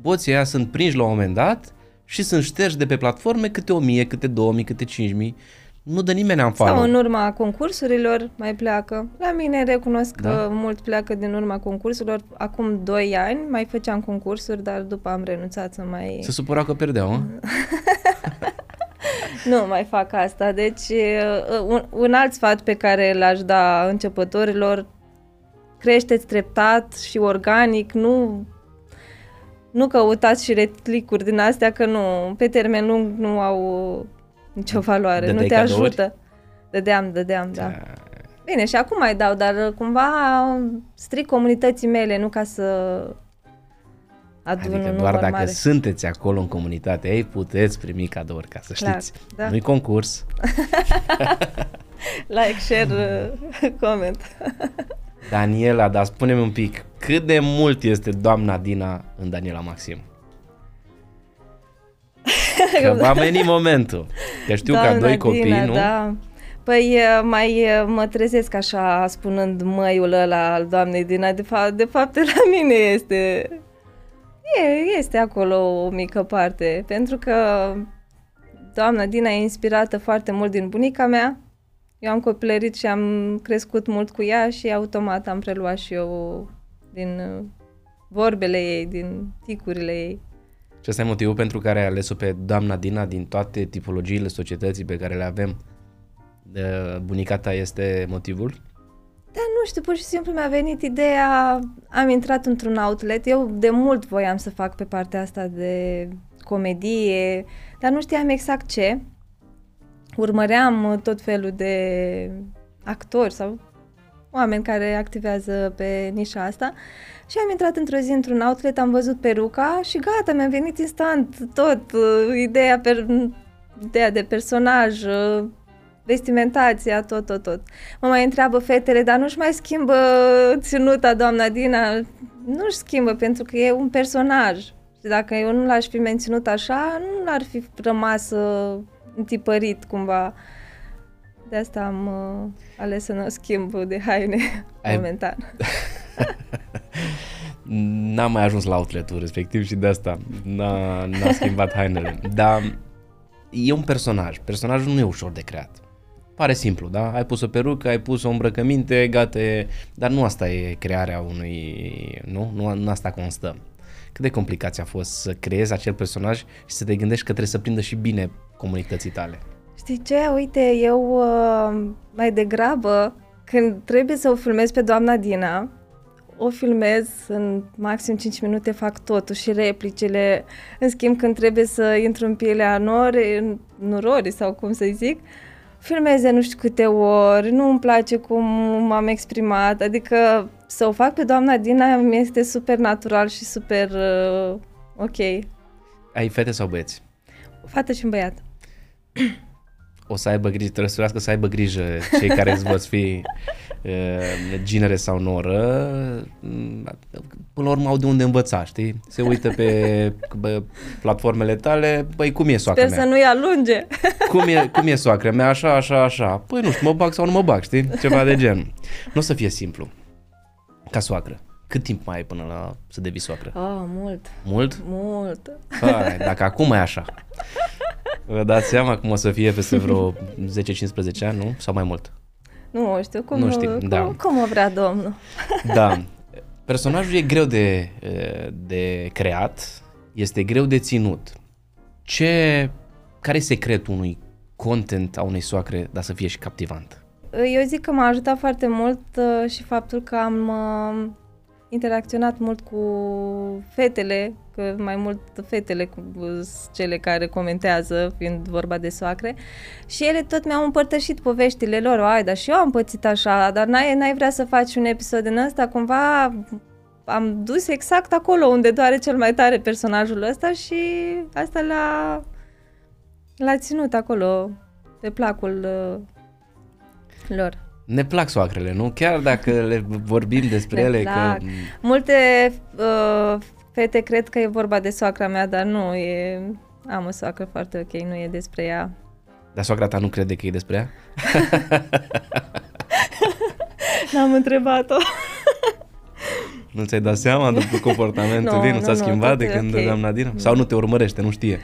S2: Boții ăia sunt prinși la un moment dat și sunt șterși de pe platforme câte 1000, câte 2000, câte 5000. Nu dă nimeni am
S1: Sau
S2: follow.
S1: în urma concursurilor mai pleacă. La mine recunosc
S2: Da.
S1: că mult pleacă din urma concursurilor. Acum 2 ani mai făceam concursuri, dar după am renunțat să mai...
S2: Se supăra că pierdeau, mă?
S1: Nu mai fac asta. Deci, uh, un, un alt sfat pe care l-aș da începătorilor, creșteți treptat și organic, nu nu căutați și retlicuri din astea, că nu, pe termen lung nu au nicio valoare,
S2: Dădeai
S1: nu te
S2: cadouri?
S1: ajută. Dădeam, dădeam, da. Bine, și acum mai dau, dar cumva stric comunității mele, nu ca să adun
S2: Adică
S1: un
S2: doar
S1: număr
S2: dacă
S1: mare.
S2: sunteți acolo în comunitate, ei puteți primi cadouri, ca să
S1: Clar,
S2: știți.
S1: da.
S2: Nu-i concurs.
S1: Like, share, uh, comment.
S2: Daniela, dar spune-mi un pic, cât de mult este doamna Dina în Daniela Maxim? Că va veni momentul. Că știu că
S1: Doamna
S2: doi copii,
S1: Dina,
S2: nu?
S1: Da. Păi uh, mai uh, mă trezesc așa spunând măiul ăla al doamnei Dina, de fapt, de fapt la mine este e, este acolo o mică parte, pentru că doamna Dina e inspirată foarte mult din bunica mea. Eu am copilărit și am crescut mult cu ea și automat am preluat și eu din uh, vorbele ei, din ticurile ei.
S2: Și ăsta e motivul pentru care ai ales-o pe doamna Dina din toate tipologiile societății pe care le avem. De- Bunica ta este motivul?
S1: Da, nu știu, pur și simplu mi-a venit ideea, am intrat într-un outlet, eu de mult voiam să fac pe partea asta de comedie, dar nu știam exact ce. Urmăream tot felul de actori sau oameni care activează pe nișa asta și am intrat într-o zi într-un outlet, am văzut peruca și gata, mi-a venit instant tot, uh, ideea, per, ideea de personaj, uh, vestimentația, tot, tot, tot. Mă mai întreabă fetele, dar nu-și mai schimbă ținuta doamna Dina? Nu-și schimbă pentru că e un personaj. Și dacă eu nu l-aș fi menținut așa, nu ar fi rămas uh, întipărit cumva. De asta am uh, ales să nu schimb de haine
S2: Ai-
S1: momentan.
S2: N-am mai ajuns la outlet-ul respectiv și de asta n-a, n-a schimbat hainele. Dar e un personaj. Personajul nu e ușor de creat. Pare simplu, da? Ai pus o perucă, ai pus o îmbrăcăminte, gata, e... dar nu asta e crearea unui... Nu? Nu, nu asta constă. Cât de complicat a fost să creezi acel personaj și să te gândești că trebuie să prindă și bine comunității tale.
S1: Știi ce? Uite, eu uh, mai degrabă, când trebuie să o filmez pe doamna Dina, o filmez în maxim 5 minute, fac totul și replicile. În schimb, când trebuie să intru în pielea nori, nororii sau cum să zic, filmez de nu știu câte ori, nu îmi place cum m-am exprimat, adică să o fac pe doamna Dina mi este super natural și super uh, ok.
S2: Ai fete sau băieți?
S1: O fată și un băiat.
S2: o să aibă grijă, trebuie să să aibă grijă cei care îți vor fi uh, ginere sau noră, până la urmă au de unde învăța, știi? Se uită pe bă, platformele tale, băi, cum e soacra
S1: Sper mea? să nu-i alunge.
S2: Cum e, cum e soacra mea, așa, așa, așa. Păi nu știu, mă bag sau nu mă bag, știi? Ceva de gen. Nu o să fie simplu. Ca soacră. Cât timp mai ai până la să devii soacră?
S1: Oh, mult.
S2: Mult?
S1: Mult.
S2: Hai, dacă acum e așa. Vă dați seama cum o să fie peste vreo 10-15 ani, nu? Sau mai mult?
S1: Nu știu, cum, nu știu, cum, da. cum o vrea domnul.
S2: Da. Personajul e greu de, de creat, este greu de ținut. Ce, care e secretul unui content a unei soacre, dar să fie și captivant?
S1: Eu zic că m-a ajutat foarte mult uh, și faptul că am uh, interacționat mult cu fetele, că mai mult fetele cu cele care comentează, fiind vorba de soacre, și ele tot mi-au împărtășit poveștile lor, ai, dar și eu am pățit așa, dar n-ai, n-ai vrea să faci un episod din ăsta, cumva am dus exact acolo unde doare cel mai tare personajul ăsta și asta l-a, l-a ținut acolo pe placul uh, lor.
S2: Ne plac soacrele, nu? Chiar dacă le vorbim despre ne ele. Plac. Că...
S1: Multe uh, fete cred că e vorba de soacra mea, dar nu, e... am o soacră foarte ok, nu e despre ea.
S2: Dar soacra ta nu crede că e despre ea?
S1: N-am întrebat-o.
S2: nu ți-ai dat seama după comportamentul no, ei? Nu, nu s-a schimbat nu, de când okay. doamna Dina? Sau nu te urmărește, nu știe?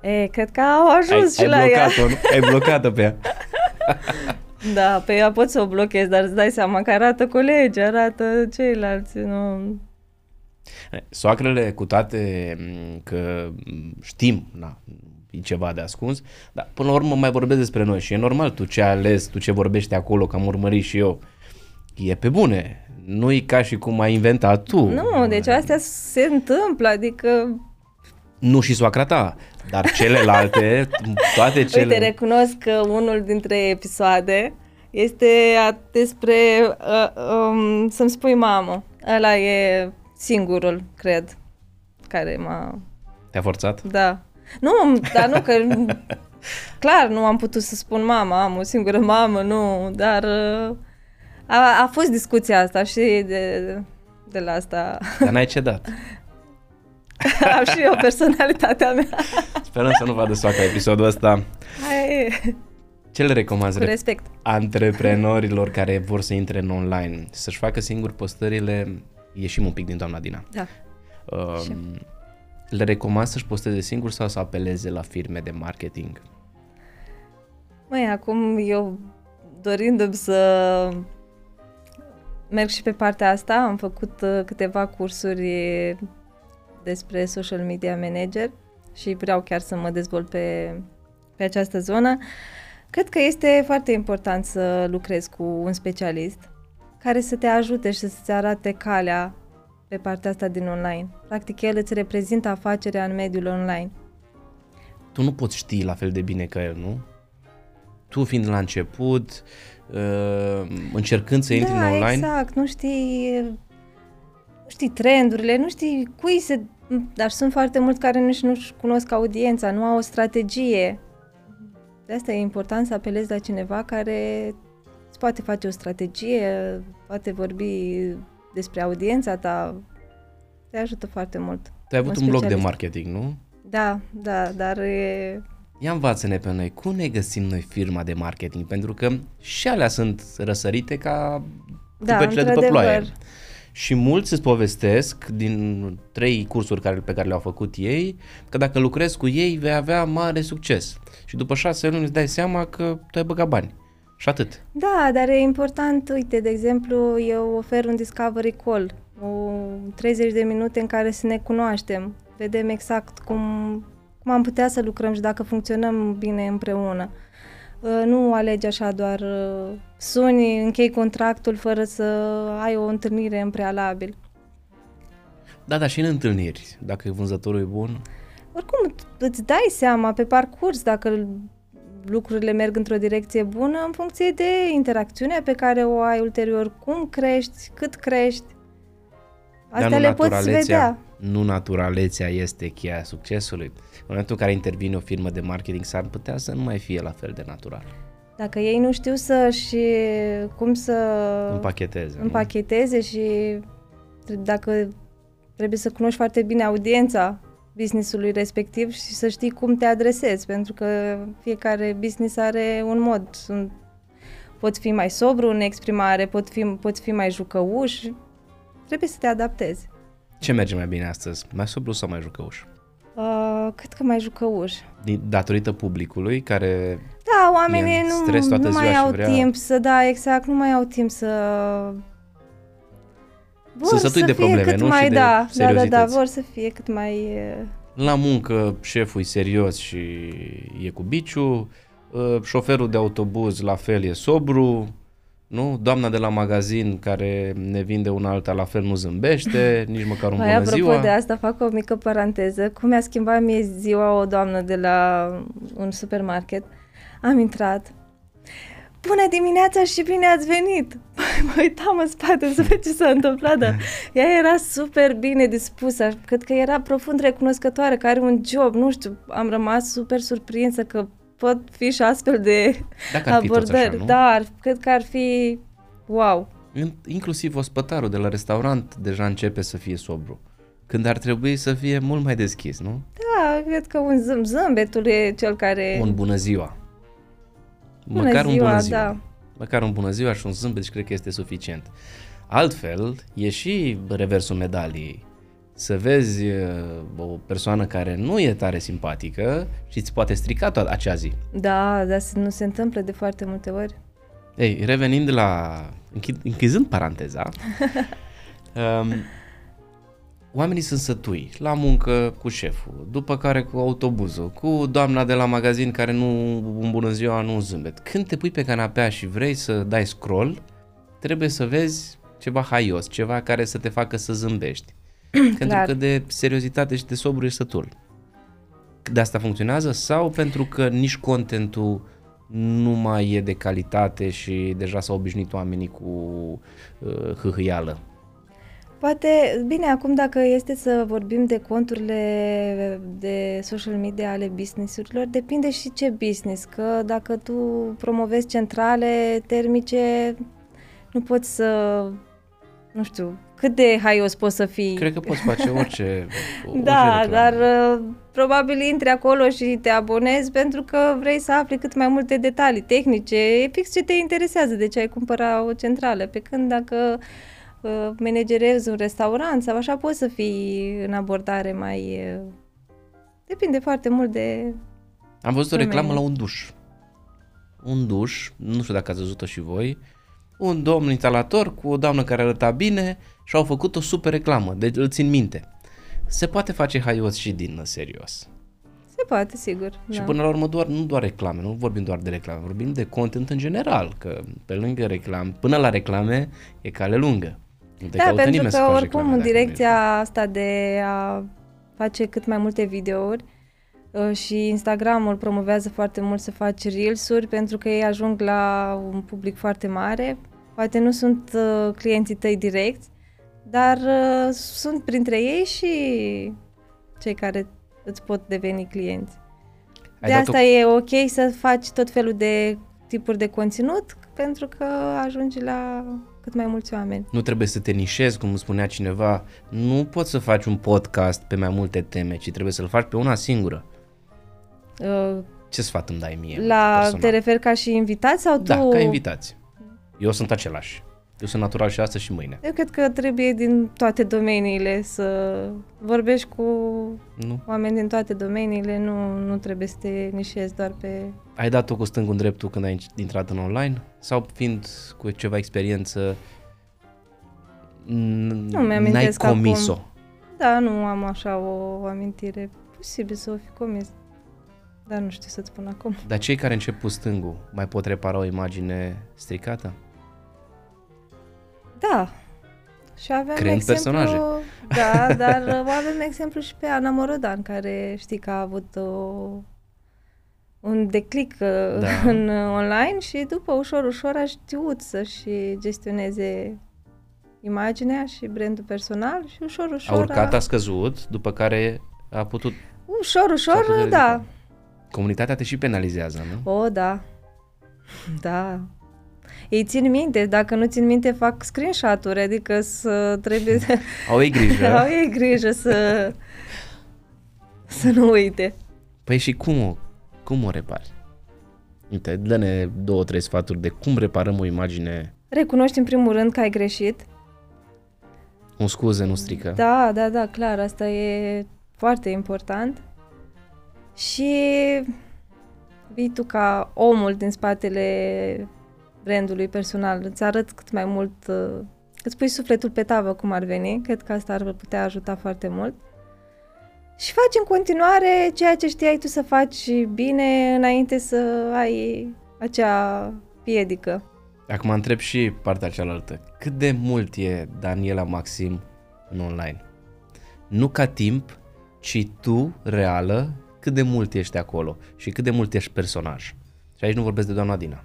S1: E, cred că au ajuns
S2: ai,
S1: și
S2: ai
S1: la
S2: blocat-o,
S1: ea.
S2: Ai blocat-o pe ea.
S1: Da, pe ea pot să o blochez, dar îți dai seama că arată colegi, arată ceilalți, nu...
S2: Soacrele cu toate că știm, na, e ceva de ascuns, dar până la urmă mai vorbesc despre noi și e normal, tu ce ales, tu ce vorbești acolo, că am urmărit și eu, e pe bune, nu e ca și cum ai inventat tu.
S1: Nu, deci astea se întâmplă, adică
S2: nu și soacra ta, dar celelalte, toate cele...
S1: Uite, recunosc că unul dintre episoade este despre uh, um, să-mi spui mamă. Ăla e singurul, cred, care m-a...
S2: Te-a forțat?
S1: Da. Nu, dar nu, că clar nu am putut să spun mama, am o singură mamă, nu, dar uh, a, a fost discuția asta și de, de la asta.
S2: Dar n-ai cedat.
S1: Am și eu personalitatea mea.
S2: Sperăm să nu vadă soaca episodul ăsta.
S1: Hai.
S2: Ce le recomanzi
S1: Cu respect.
S2: antreprenorilor care vor să intre în online? Să-și facă singur postările, ieșim un pic din doamna Dina.
S1: Da.
S2: Um, le recomand să-și posteze singur sau să apeleze la firme de marketing?
S1: Măi, acum eu dorindu-mi să merg și pe partea asta, am făcut uh, câteva cursuri despre social media manager și vreau chiar să mă dezvolt pe, pe această zonă. Cred că este foarte important să lucrezi cu un specialist care să te ajute și să-ți arate calea pe partea asta din online. Practic, el îți reprezintă afacerea în mediul online.
S2: Tu nu poți ști la fel de bine ca el, nu? Tu fiind la început, uh, încercând să intri
S1: da,
S2: în online.
S1: exact. Nu știi, nu știi trendurile, nu știi cui se dar sunt foarte mulți care nici nu-și cunosc audiența, nu au o strategie. De asta e important să apelezi la cineva care îți poate face o strategie, poate vorbi despre audiența ta. Te ajută foarte mult.
S2: Tu ai avut un, un blog de marketing, nu?
S1: Da, da, dar e...
S2: Ia învață-ne pe noi, cum ne găsim noi firma de marketing? Pentru că și alea sunt răsărite ca
S1: da,
S2: după ploaie. Și mulți îți povestesc din trei cursuri care, pe care le-au făcut ei, că dacă lucrezi cu ei vei avea mare succes. Și după șase luni îți dai seama că tu ai băgat bani. Și atât.
S1: Da, dar e important, uite, de exemplu, eu ofer un discovery call, o 30 de minute în care să ne cunoaștem, vedem exact cum, cum am putea să lucrăm și dacă funcționăm bine împreună. Uh, nu alegi așa doar uh, suni, închei contractul fără să ai o întâlnire în prealabil.
S2: Da, dar și în întâlniri, dacă vânzătorul e bun.
S1: Oricum, îți dai seama pe parcurs dacă lucrurile merg într-o direcție bună în funcție de interacțiunea pe care o ai ulterior, cum crești, cât crești. Astea
S2: Dar nu
S1: le poți
S2: naturalețea-
S1: vedea.
S2: Nu naturalețea este cheia succesului. În momentul în care intervine o firmă de marketing, s-ar putea să nu mai fie la fel de natural.
S1: Dacă ei nu știu să și cum să
S2: Împacheteze. nu?
S1: împacheteze și tre- dacă trebuie să cunoști foarte bine audiența businessului respectiv și să știi cum te adresezi, pentru că fiecare business are un mod. Sunt, pot fi mai sobru în exprimare, pot fi, pot fi mai jucăuș, trebuie să te adaptezi.
S2: Ce merge mai bine astăzi? Mai sobru sau mai jucăuș?
S1: Uh, cât că mai jucăuș.
S2: Din- Datorită publicului care...
S1: Da, oamenii
S2: E în
S1: nu,
S2: stres toată
S1: nu
S2: ziua
S1: mai
S2: și
S1: au
S2: vrea-
S1: timp să, da, exact, nu mai au timp să... Vor
S2: Sunt sătui
S1: să
S2: de
S1: fie
S2: probleme,
S1: cât
S2: nu?
S1: mai,
S2: Și de
S1: da, da, da, da,
S2: seriozități.
S1: vor să fie cât mai... e,
S2: La muncă șeful e serios și e cu biciu, uh, șoferul de autobuz la fel e sobru, nu? Doamna de la magazin care ne vinde una alta la fel nu zâmbește, nici măcar un
S1: Mai
S2: bună
S1: apropo
S2: ziua.
S1: de asta, fac o mică paranteză. Cum mi-a schimbat mie ziua o doamnă de la un supermarket, am intrat. Bună dimineața și bine ați venit! mă uitam în spate să văd ce s-a întâmplat, dar ea era super bine dispusă. Cred că era profund recunoscătoare, că are un job, nu știu, am rămas super surprinsă că pot fi și astfel de
S2: Dacă ar fi toți
S1: abordări.
S2: așa, nu?
S1: Dar cred că ar fi wow.
S2: In- Inclusiv ospătarul de la restaurant deja începe să fie sobru. Când ar trebui să fie mult mai deschis, nu?
S1: Da, cred că un zâm, zâmbetul e cel care...
S2: Un bună ziua.
S1: Bună
S2: Măcar un
S1: ziua,
S2: bună ziua.
S1: da.
S2: Măcar un bună ziua și un zâmbet și cred că este suficient. Altfel, e și reversul medaliei. Să vezi uh, o persoană care nu e tare simpatică și îți poate strica toată acea zi.
S1: Da, dar se- nu se întâmplă de foarte multe ori.
S2: Ei, revenind la... Închid, închizând paranteza, um, oamenii sunt sătui, la muncă cu șeful, după care cu autobuzul, cu doamna de la magazin care nu un bună ziua, nu un zâmbet. Când te pui pe canapea și vrei să dai scroll, trebuie să vezi ceva haios, ceva care să te facă să zâmbești. Pentru
S1: Clar.
S2: că de seriozitate și de sobru e sătul. De asta funcționează sau pentru că nici contentul nu mai e de calitate și deja s-au obișnuit oamenii cu uh, hâhâială?
S1: Poate, bine, acum dacă este să vorbim de conturile de social media ale businessurilor, depinde și ce business, că dacă tu promovezi centrale termice, nu poți să, nu știu, cât de haios poți să fii.
S2: Cred că poți face orice, orice
S1: Da,
S2: reclamă.
S1: dar uh, probabil intri acolo și te abonezi pentru că vrei să afli cât mai multe detalii tehnice, e fix ce te interesează, de ce ai cumpăra o centrală. Pe când dacă uh, managerezi un restaurant sau așa, poți să fii în abordare mai... Uh, depinde foarte mult de...
S2: Am văzut o
S1: Domeniu.
S2: reclamă la un duș. Un duș, nu știu dacă ați văzut-o și voi, un domn instalator cu o doamnă care arăta bine și au făcut o super reclamă, deci îl țin minte. Se poate face haios și din serios.
S1: Se poate, sigur.
S2: Și
S1: da.
S2: până la urmă doar, nu doar reclame, nu vorbim doar de reclame, vorbim de content în general, că pe lângă reclame, până la reclame e cale lungă. Nu te
S1: Da,
S2: caută
S1: pentru
S2: nimeni să
S1: că
S2: faci
S1: oricum
S2: reclame
S1: în
S2: dacă nu
S1: direcția asta de a face cât mai multe videouri uh, și Instagramul promovează foarte mult să faci reels-uri pentru că ei ajung la un public foarte mare. Poate nu sunt uh, clienții tăi direcți, dar uh, sunt printre ei și cei care îți pot deveni clienți.
S2: Ai
S1: de
S2: dat-o-
S1: asta e ok să faci tot felul de tipuri de conținut pentru că ajungi la cât mai mulți oameni.
S2: Nu trebuie să te nișezi, cum spunea cineva, nu poți să faci un podcast pe mai multe teme, ci trebuie să-l faci pe una singură.
S1: Uh,
S2: Ce sfat îmi dai mie?
S1: La,
S2: personal?
S1: te referi ca și invitat sau tu?
S2: Da, ca invitați. Eu sunt același. Eu sunt natural și astăzi și mâine.
S1: Eu cred că trebuie din toate domeniile să vorbești cu
S2: Nu?
S1: oameni din toate domeniile, nu, nu trebuie să te nișezi doar pe...
S2: Ai dat-o cu stângul în dreptul când ai intrat în online? Sau fiind cu ceva experiență n-
S1: Nu mi-am
S2: n-ai
S1: amintesc acum.
S2: comis-o?
S1: Da, nu am așa o amintire. Posibil să o fi comis. Dar nu știu să-ți spun acum.
S2: Dar cei care încep cu stângul mai pot repara o imagine stricată?
S1: Da. Și avem
S2: Creând
S1: exemplu...
S2: personaje.
S1: Da, dar uh, avem exemplu și pe Ana Morodan, care știi că a avut o, un declic uh,
S2: Da.
S1: în uh, online și după ușor, ușor a știut să-și gestioneze imaginea și brandul personal și ușor, ușor...
S2: A urcat, a scăzut, după care a putut...
S1: Ușor,
S2: s-a putut
S1: ușor,
S2: ridica.
S1: da.
S2: Comunitatea te și penalizează, nu?
S1: O, da. Da. Ei țin minte, dacă nu țin minte, fac screenshot-uri, adică să trebuie să...
S2: Au ei grijă.
S1: Au ei grijă să... să nu uite.
S2: Păi și cum o, cum o repari? Uite, dă-ne două, trei sfaturi de cum reparăm o imagine,
S1: Recunoști în primul rând că ai greșit.
S2: un scuze nu strică.
S1: Da, da, da, clar, asta e foarte important. Și vii tu ca omul din spatele brandului personal, îți arăt cât mai mult, uh, îți pui sufletul pe tavă cum ar veni, cred că asta ar putea ajuta foarte mult. Și faci în continuare ceea ce știai tu să faci bine înainte să ai acea piedică.
S2: Acum întreb și partea cealaltă. Cât de mult e Daniela Maxim în online? Nu ca timp, ci tu, reală, cât de mult ești acolo și cât de mult ești personaj. Și aici nu vorbesc de doamna Dina.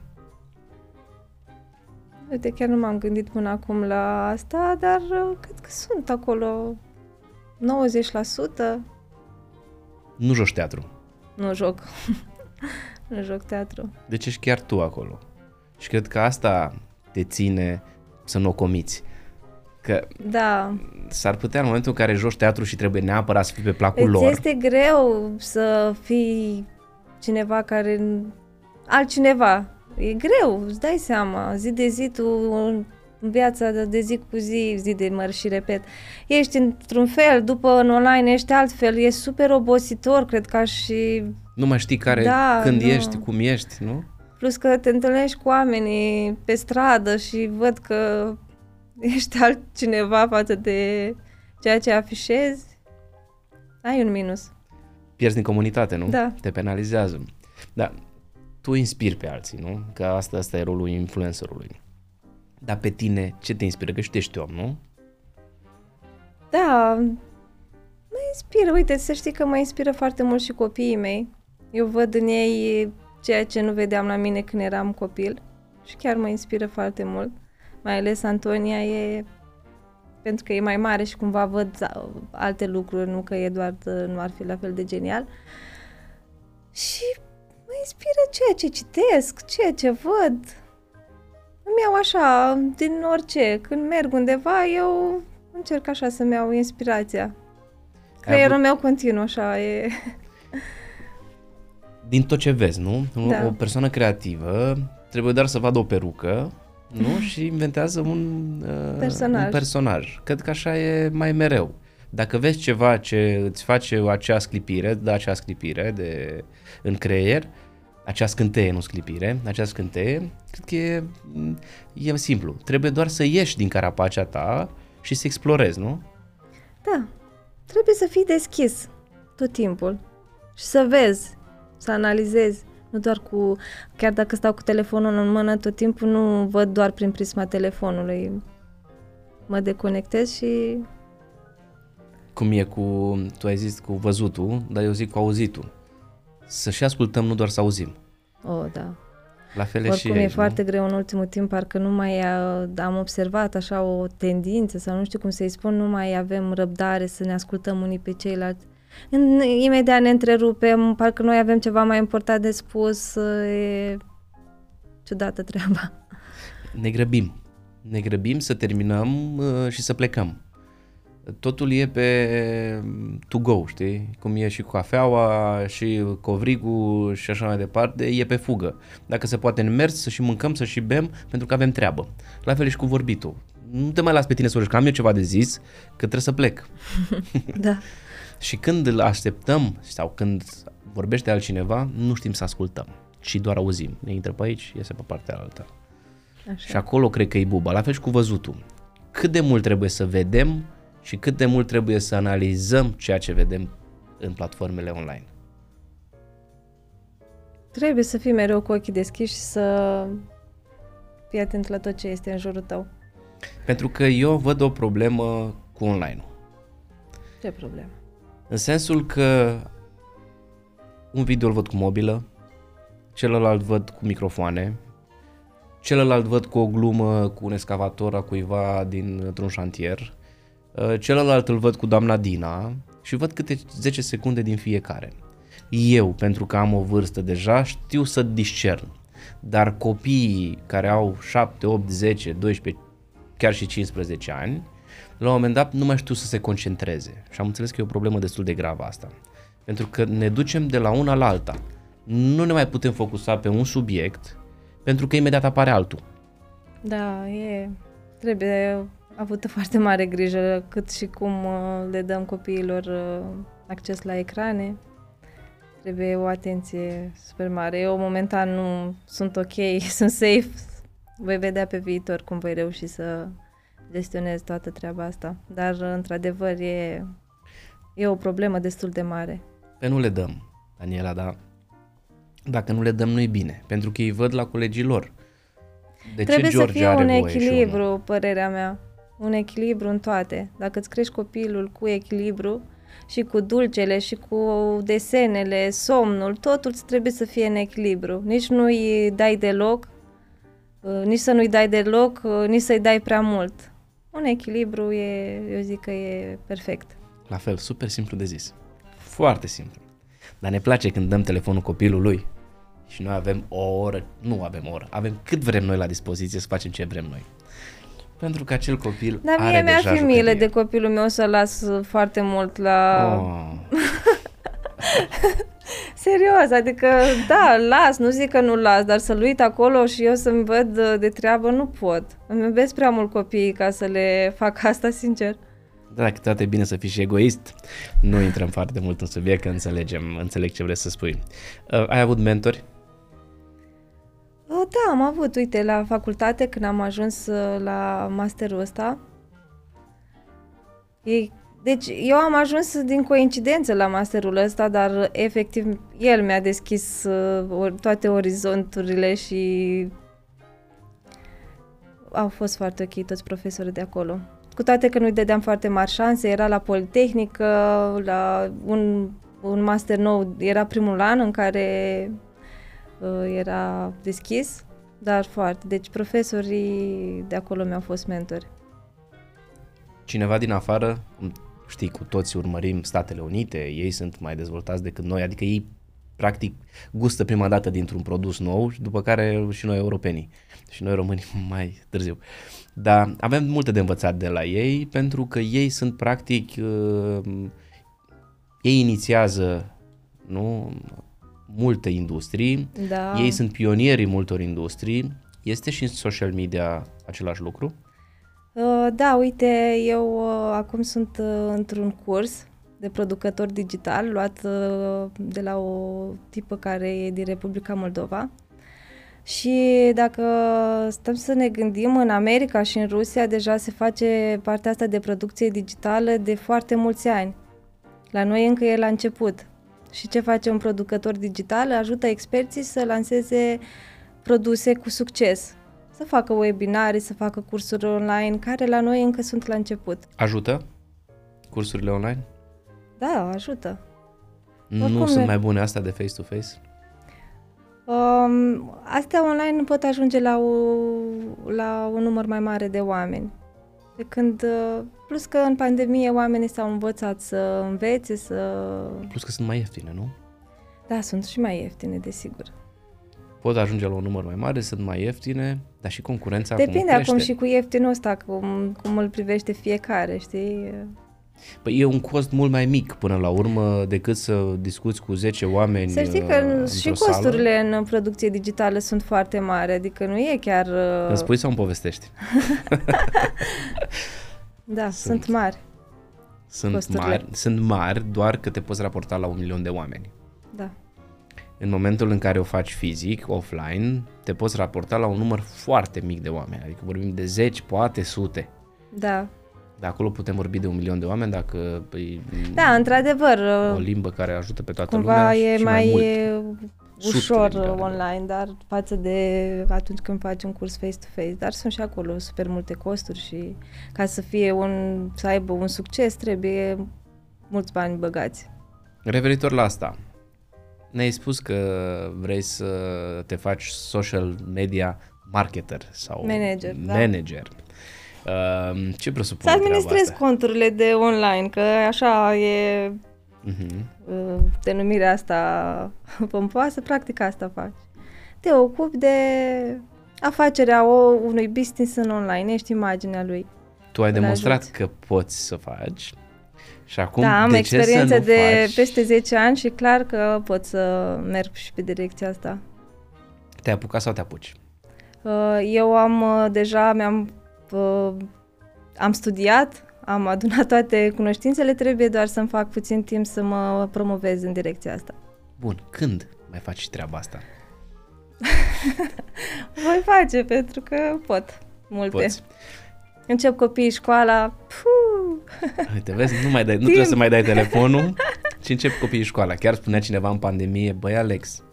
S1: Uite, chiar nu m-am gândit până acum la asta, dar uh, cred că sunt acolo 90%.
S2: Nu joci teatru.
S1: Nu joc. nu joc teatru.
S2: Deci ești chiar tu acolo. Și cred că asta te ține să nu o comiți. Că
S1: Da.
S2: s-ar putea în momentul în care joci teatru și trebuie neapărat să fii pe placul
S1: Îți
S2: lor.
S1: este greu să fii cineva care... altcineva. E greu, îți dai seama. Zi de zi tu în viața de, de zi cu zi, zi de măr și repet, ești într-un fel, după în online ești altfel, e super obositor, cred că și
S2: Nu mai știi care,
S1: Da,
S2: când
S1: nu.
S2: ești, cum ești, nu?
S1: Plus că te întâlnești cu oamenii pe stradă și văd că ești altcineva față de ceea ce afișezi, ai un minus.
S2: Pierzi din comunitate, nu?
S1: Da.
S2: Te penalizează. Da, tu inspiri pe alții, nu? Că asta, asta e rolul influencerului. Dar pe tine, ce te inspiră? Că și tu ești om, nu?
S1: Da, mă inspiră, uite, să știi că mă inspiră foarte mult și copiii mei. Eu văd în ei ceea ce nu vedeam la mine când eram copil și chiar mă inspiră foarte mult. Mai ales Antonia e pentru că e mai mare și cumva văd a- alte lucruri, nu că e doar, nu ar fi la fel de genial. Și mă inspiră ceea ce citesc, ceea ce văd. Îmi iau așa, din orice. Când merg undeva, eu încerc așa să-mi iau inspirația. Creierul meu continuă așa, e...
S2: Din tot ce vezi, nu?
S1: Da.
S2: O persoană creativă trebuie doar să vadă o perucă, nu? Și inventează un, uh,
S1: Personaj.
S2: un personaj. Cred că așa e mai mereu. Dacă vezi ceva ce îți face acea sclipire, da acea sclipire de, în creier, acea scânteie, nu sclipire, acea scânteie, cred că e, e simplu. Trebuie doar să ieși din carapacea ta și să explorezi, nu?
S1: Da, trebuie să fii deschis tot timpul și să vezi, să analizezi. Nu doar cu, chiar dacă stau cu telefonul în mână tot timpul, nu văd doar prin prisma telefonului. Mă deconectez și
S2: Cum e cu, tu ai zis cu văzutul, dar eu zic cu auzitul. Să și ascultăm, nu doar să auzim.
S1: Oh, da.
S2: La fel e și
S1: Oricum e
S2: aici, nu?
S1: foarte greu în ultimul timp, parcă nu mai uh, am observat așa o tendință sau nu știu cum să-i spun, nu mai avem răbdare să ne ascultăm unii pe ceilalți. În, imediat ne întrerupem, parcă noi avem ceva mai important de spus, uh, e ciudată treaba.
S2: Ne grăbim. Ne grăbim să terminăm uh, și să plecăm. Totul e pe to go, știi? Cum e și cu cafeaua și covrigul și așa mai departe, e pe fugă. Dacă se poate în mers, să și mâncăm, să și bem, pentru că avem treabă. La fel e și cu vorbitul. Nu te mai las pe tine să vorbești, că am eu ceva de zis, că trebuie să plec.
S1: Da.
S2: Și când îl așteptăm sau când vorbește altcineva, nu știm să ascultăm, ci doar auzim. Ne intră pe aici, iese pe partea alta.
S1: Așa.
S2: Și acolo cred că e buba, la fel și cu văzutul. Cât de mult trebuie să vedem și cât de mult trebuie să analizăm ceea ce vedem în platformele online.
S1: Trebuie să fii mereu cu ochii deschiși și să fii atent la tot ce este în jurul tău.
S2: Pentru că eu văd o problemă cu online
S1: Ce problemă?
S2: În sensul că un video îl văd cu mobilă, celălalt văd cu microfoane, celălalt văd cu o glumă cu un excavator a cuiva dintr-un șantier, uh, celălalt îl văd cu doamna Dina și văd câte 10 secunde din fiecare. Eu, pentru că am o vârstă deja, știu să discern. Dar copiii care au 7, 8, 10, 12, chiar și 15 ani, la un moment dat nu mai știu să se concentreze. Și am înțeles că e o problemă destul de gravă asta. Pentru că ne ducem de la una la alta. Nu ne mai putem focusa pe un subiect pentru că imediat apare altul.
S1: Da, e... Trebuie avută foarte mare grijă cât și cum uh, le dăm copiilor uh, acces la ecrane. Trebuie o atenție super mare. Eu momentan nu sunt ok, sunt safe. Voi vedea pe viitor cum voi reuși să gestionez toată treaba asta. Dar, într-adevăr, e, e o problemă destul de mare.
S2: Pe nu le dăm, Daniela, dar dacă nu le dăm, nu-i bine. Pentru că îi văd la colegii lor.
S1: De Trebuie ce George să fie un echilibru, părerea mea. Un echilibru în toate. Dacă îți crești copilul cu echilibru, și cu dulcele și cu desenele, somnul, totul trebuie să fie în echilibru. Nici nu-i dai deloc, uh, nici să nu-i dai deloc, uh, nici să-i dai prea mult. Un echilibru e, eu zic că e perfect.
S2: La fel, super simplu de zis. Foarte simplu. Dar ne place când dăm telefonul copilului și noi avem o oră, nu avem o oră, avem cât vrem noi la dispoziție să facem ce vrem noi. Pentru că acel copil
S1: Dar mie
S2: are
S1: mi-ar
S2: deja
S1: fi milă de copilul meu să las foarte mult la... Oh. Serios, adică da, las, nu zic că nu las, dar să-l uit acolo și eu să-mi văd de treabă, nu pot. Îmi iubesc prea mult copiii ca să le fac asta, sincer.
S2: Da, toate e bine să fii și egoist. Nu intrăm foarte mult în subiect, că înțelegem, înțeleg ce vrei să spui. Uh, ai avut mentori?
S1: Da, am avut, uite, la facultate, când am ajuns uh, la masterul ăsta. E, deci, eu am ajuns din coincidență la masterul ăsta, dar efectiv el mi-a deschis uh, toate orizonturile și au fost foarte ok toți profesorii de acolo. Cu toate că nu-i dădeam foarte mari șanse, era la Politehnică, la un, un master nou, era primul an în care uh, era deschis, dar foarte. Deci profesorii de acolo mi-au fost mentori.
S2: Cineva din afară, știi, cu toți urmărim Statele Unite, ei sunt mai dezvoltați decât noi, adică ei practic gustă prima dată dintr-un produs nou, după care și noi europenii și noi românii mai târziu. Dar avem multe de învățat de la ei pentru că ei sunt practic, uh, ei inițiază nu, multe industrii, da. ei sunt pionierii multor industrii. Este și în social media același lucru?
S1: Uh, da, uite, eu uh, acum sunt uh, într-un curs de producător digital luat uh, de la o tipă care e din Republica Moldova. Și dacă stăm să ne gândim, în America și în Rusia deja se face partea asta de producție digitală de foarte mulți ani. La noi încă e la început. Și ce face un producător digital? Ajută experții să lanseze produse cu succes. Să facă webinare, să facă cursuri online, care la noi încă sunt la început.
S2: Ajută cursurile online?
S1: Da, ajută.
S2: Nu Oricum sunt mai bune astea de face-to-face?
S1: Um, astea online pot ajunge la, o, la un număr mai mare de oameni. De când, uh, plus că în pandemie oamenii s-au învățat să învețe, să...
S2: Plus că sunt mai ieftine, nu?
S1: Da, sunt și mai ieftine, desigur.
S2: Pot ajunge la un număr mai mare, sunt mai ieftine, dar și concurența
S1: Depinde acum, acum și cu ieftinul ăsta, cum, cum îl privește fiecare, știi?
S2: Păi e un cost mult mai mic până la urmă decât să discuți cu 10 oameni
S1: Să știi că uh, și costurile sală. în producție digitală sunt foarte mari, adică nu e chiar...
S2: Uh, îmi spui sau îmi povestești?
S1: da, sunt, sunt mari.
S2: Sunt costurile. mari, sunt mari, doar că te poți raporta la un milion de oameni.
S1: Da.
S2: În momentul în care o faci fizic, offline, te poți raporta la un număr foarte mic de oameni, adică vorbim de zeci, poate sute.
S1: Da,
S2: de acolo putem vorbi de un milion de oameni dacă păi,
S1: Da, într-adevăr.
S2: O limbă care ajută pe toată
S1: cumva
S2: lumea
S1: e
S2: și
S1: mai,
S2: mai
S1: mult. Ușor online, dar față de atunci când faci un curs face-to-face, dar sunt și acolo super multe costuri și ca să fie un, să aibă un succes trebuie mulți bani băgați.
S2: Reveritor la asta, ne-ai spus că vrei să te faci social media marketer sau
S1: Manager, da.
S2: manager. Uh, ce presupune
S1: Să
S2: treaba
S1: administrezi
S2: asta?
S1: conturile de online, că așa e
S2: Mhm.
S1: uh, denumirea asta pompoasă, practic asta faci. Te ocupi de afacerea o, unui business în online, ești imaginea lui.
S2: Tu ai
S1: Îl
S2: demonstrat
S1: ajuți.
S2: că poți să faci și acum
S1: da, am
S2: de ce să
S1: experiență
S2: nu
S1: de
S2: faci?
S1: peste 10 ani și clar că pot să merg și pe direcția asta.
S2: Te-ai apucat sau te apuci?
S1: Uh, Eu am uh, deja, mi-am uh, am studiat, am adunat toate cunoștințele, trebuie doar să-mi fac puțin timp să mă promovez în direcția asta.
S2: Bun, când mai faci treaba asta?
S1: Voi face, pentru că pot multe.
S2: Poți.
S1: Încep copiii școala, puh,
S2: Uite, vezi, nu, mai dai, nu trebuie să mai dai telefonul și încep copiii școala. Chiar spunea cineva în pandemie, băi Alex,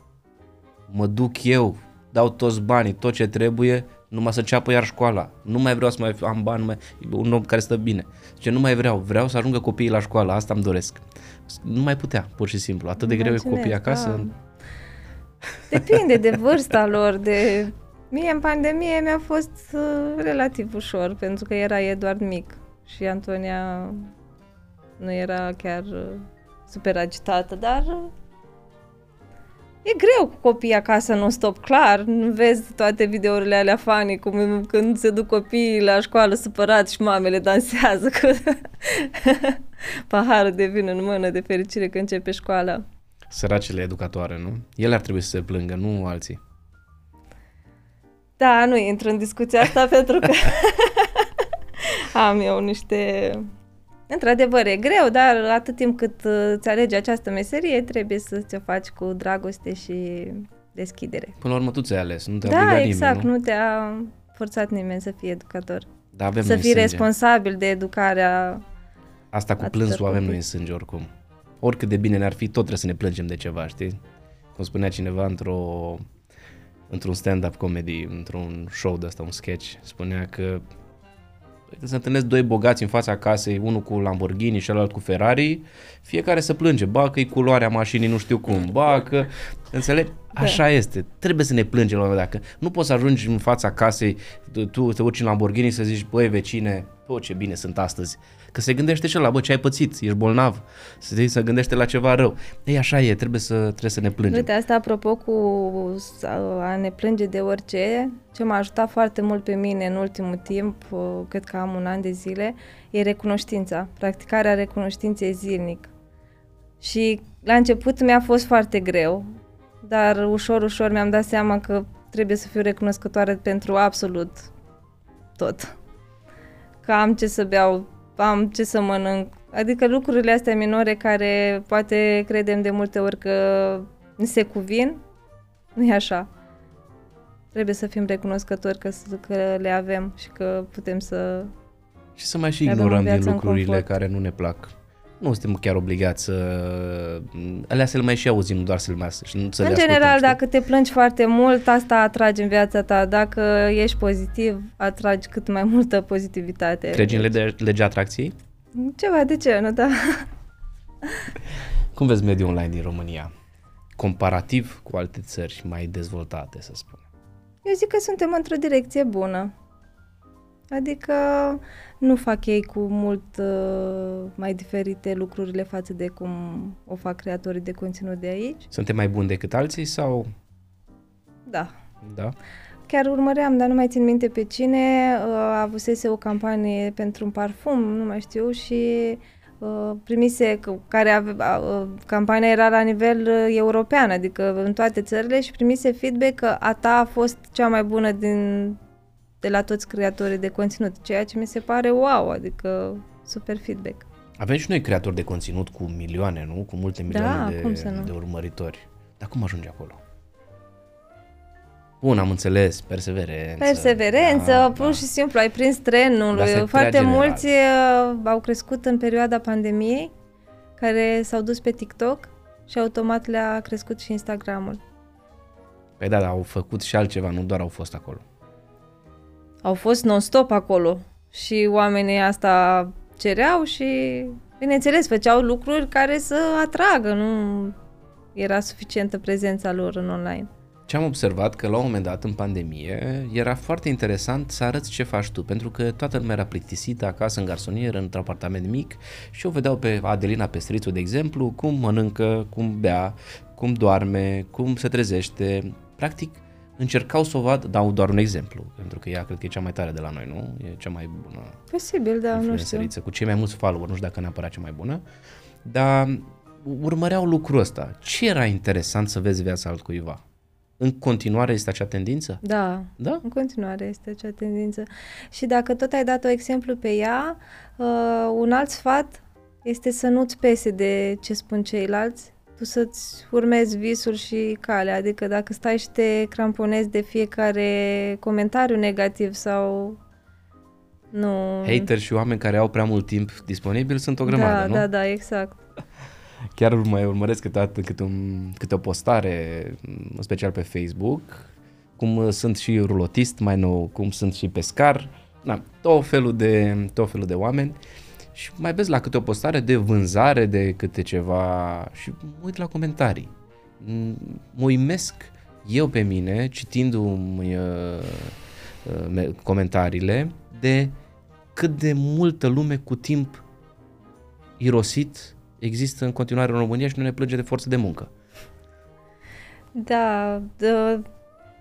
S2: mă duc eu, dau toți banii, tot ce trebuie, numai să înceapă iar școala. Nu mai vreau să mai am bani, nu mai, un om care stă bine. Ce nu mai vreau, vreau să ajungă copiii la școală, asta îmi doresc. Nu mai putea, pur și simplu. Atât de greu e cu copiii
S1: Imaginez,
S2: acasă.
S1: da. Depinde de vârsta lor, de... Mie în pandemie mi-a fost uh, relativ ușor, pentru că era Eduard mic și Antonia nu era chiar uh, super agitată, dar uh, e greu cu copiii acasă non-stop, clar. Nu vezi toate videourile alea fani, cum când se duc copiii la școală supărați și mamele dansează cu paharul de vin în mână de fericire că începe școala.
S2: Săracele educatoare, nu? Ele ar trebui să se plângă, nu alții.
S1: Da, nu intru în discuția asta pentru că am eu niște... Într-adevăr, e greu, dar atât timp cât uh, îți alegi această meserie, trebuie să ți-o faci cu dragoste și deschidere.
S2: Până la urmă tu ți-ai ales, nu te-a obligat
S1: Da,
S2: nimeni,
S1: exact,
S2: nu?
S1: nu te-a forțat nimeni să fii educator.
S2: Dar avem
S1: să
S2: noi în
S1: fii
S2: sânge.
S1: responsabil de educarea...
S2: Asta cu
S1: atâtor
S2: plânsul avem
S1: copii.
S2: noi în sânge oricum. Oricât de bine ne-ar fi, tot trebuie să ne plângem de ceva, știi? Cum spunea cineva într-o, într-un stand-up comedy, într-un show de ăsta, un sketch, spunea că când se întâlnesc doi bogați în fața casei, unul cu Lamborghini și celălalt cu Ferrari, fiecare să plânge, ba că e culoarea mașinii nu știu cum, ba că, înțelegi? Așa este, trebuie să ne plângem la un moment dat, că nu poți să ajungi în fața casei, tu, tu te urci în Lamborghini să zici, băi vecine, bă ce bine sunt astăzi, că se gândește și la bă ce ai pățit, ești bolnav, să se, să gândește la ceva rău. Ei așa e, trebuie să, trebuie să ne plângem.
S1: Uite, asta apropo cu a ne plânge de orice, ce m-a ajutat foarte mult pe mine în ultimul timp, uh, cred că am un an de zile, e recunoștința, practicarea recunoștinței zilnic. Și la început mi-a fost foarte greu, dar ușor, ușor mi-am dat seama că trebuie să fiu recunoscătoare pentru absolut tot. Că am ce să beau, am ce să mănânc, adică lucrurile astea minore care poate credem de multe ori că ni se cuvin, nu e așa. Trebuie să fim recunoscători că, că le avem și că putem să...
S2: Și să mai și
S1: Avem o
S2: ignorăm din
S1: viață în
S2: lucrurile
S1: confort.
S2: care nu ne plac. Nu suntem chiar obligați să... Alea să le mai și auzim, nu doar să le mai și nu să
S1: în
S2: le
S1: general,
S2: ascultăm, știi?
S1: dacă te plângi foarte mult, asta atragi în viața ta. Dacă ești pozitiv, atragi cât mai multă pozitivitate.
S2: Crezi în lege, legea atracției?
S1: Ceva de genul, da.
S2: Cum vezi mediul online din România? Comparativ cu alte țări mai dezvoltate, să spunem.
S1: Eu zic că suntem într-o direcție bună. Adică nu fac ei cu mult uh, mai diferite lucrurile față de cum o fac creatorii de conținut de aici.
S2: Suntem mai buni decât alții sau...
S1: Da.
S2: Da?
S1: Chiar urmăream, dar nu mai țin minte pe cine, uh, avusese o campanie pentru un parfum, nu mai știu, și uh, primise, că- care avea, uh, campania era la nivel uh, european, adică în toate țările și primise feedback că a ta a fost cea mai bună din, de la toți creatorii de conținut, ceea ce mi se pare wow, adică super feedback.
S2: Avem și noi creatori de conținut cu milioane, nu? Cu multe milioane
S1: Da, cum să
S2: de,
S1: nu?
S2: de urmăritori. Dar cum ajunge acolo? Bun, am înțeles, perseverență.
S1: Perseverență,
S2: Da,
S1: pur
S2: da.
S1: și simplu, ai prins trenul.
S2: Dar asta e prea
S1: Foarte
S2: general.
S1: mulți uh, au crescut în perioada pandemiei, care s-au dus pe TikTok și automat le-a crescut și Instagramul.
S2: Păi da, dar au făcut și altceva, nu doar au fost acolo.
S1: Au fost non-stop acolo și oamenii asta cereau și, bineînțeles, făceau lucruri care să atragă, nu era suficientă prezența lor în online.
S2: Ce am observat că la un moment dat în pandemie era foarte interesant să arăți ce faci tu, pentru că toată lumea era plictisită acasă în garsonieră, într-un apartament mic și o vedeau pe Adelina Pestrițu, de exemplu, cum mănâncă, cum bea, cum doarme, cum se trezește. Practic, încercau să o vad, dau doar un exemplu, pentru că ea cred că e cea mai tare de la noi, nu? E cea mai bună
S1: Posibil, da, nu știu.
S2: influenceriță, cu cei mai mulți follower, nu știu dacă neapărat cea mai bună, dar urmăreau lucrul ăsta. Ce era interesant să vezi viața altcuiva? În continuare este acea tendință?
S1: Da,
S2: Da?
S1: în continuare este acea tendință. Și dacă tot ai dat o exemplu pe ea, uh, un alt sfat este să nu-ți pese de ce spun ceilalți, tu să-ți urmezi visul și calea, adică dacă stai și te cramponezi de fiecare comentariu negativ sau nu...
S2: Hater și oameni care au prea mult timp disponibil sunt o grămadă,
S1: da,
S2: nu?
S1: da, da, exact.
S2: Chiar mai urmăresc câteodată câte, un, câte o postare, în special pe Facebook, cum uh, sunt și rulotist mai nou, cum sunt și pescar, na, tot felul de, tot felul de oameni și mai vezi la câte o postare de vânzare de câte ceva și mă uit la comentarii. M- Mă uimesc eu pe mine, citindu-mi uh, uh, me- comentariile, de cât de multă lume cu timp irosit există în continuare în România și nu ne plânge de forță de muncă.
S1: Da, da,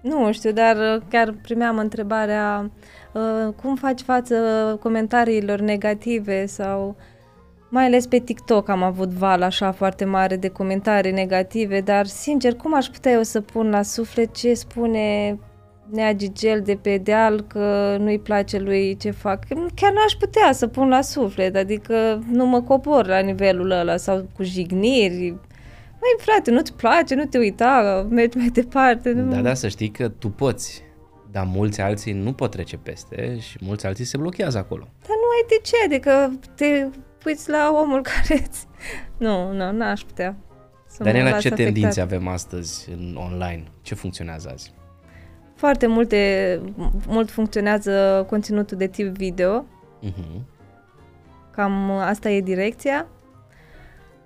S1: nu știu, dar uh, chiar primeam întrebarea uh, cum faci față comentariilor negative sau mai ales pe TikTok am avut val așa foarte mare de comentarii negative, dar sincer, cum aș putea eu să pun la suflet ce spune Nea Gigel de pe deal că nu-i place lui ce fac? Chiar n-aș putea să pun la suflet, adică nu mă cobor la nivelul ăla sau cu jigniri. Mai frate, nu-ți place, nu te uita, mergi mai departe. Nu...
S2: Da, da, să știi că tu poți, dar mulți alții nu pot trece peste și mulți alții se blochează acolo.
S1: Dar nu ai de ce, adică te uiți la omul care îți... Nu, nu, n-aș putea. Să mă
S2: Daniela,
S1: las
S2: ce
S1: afectat.
S2: tendințe avem astăzi în online? Ce funcționează azi?
S1: Foarte multe, mult funcționează conținutul de tip video,
S2: Uh-huh.
S1: cam asta e direcția.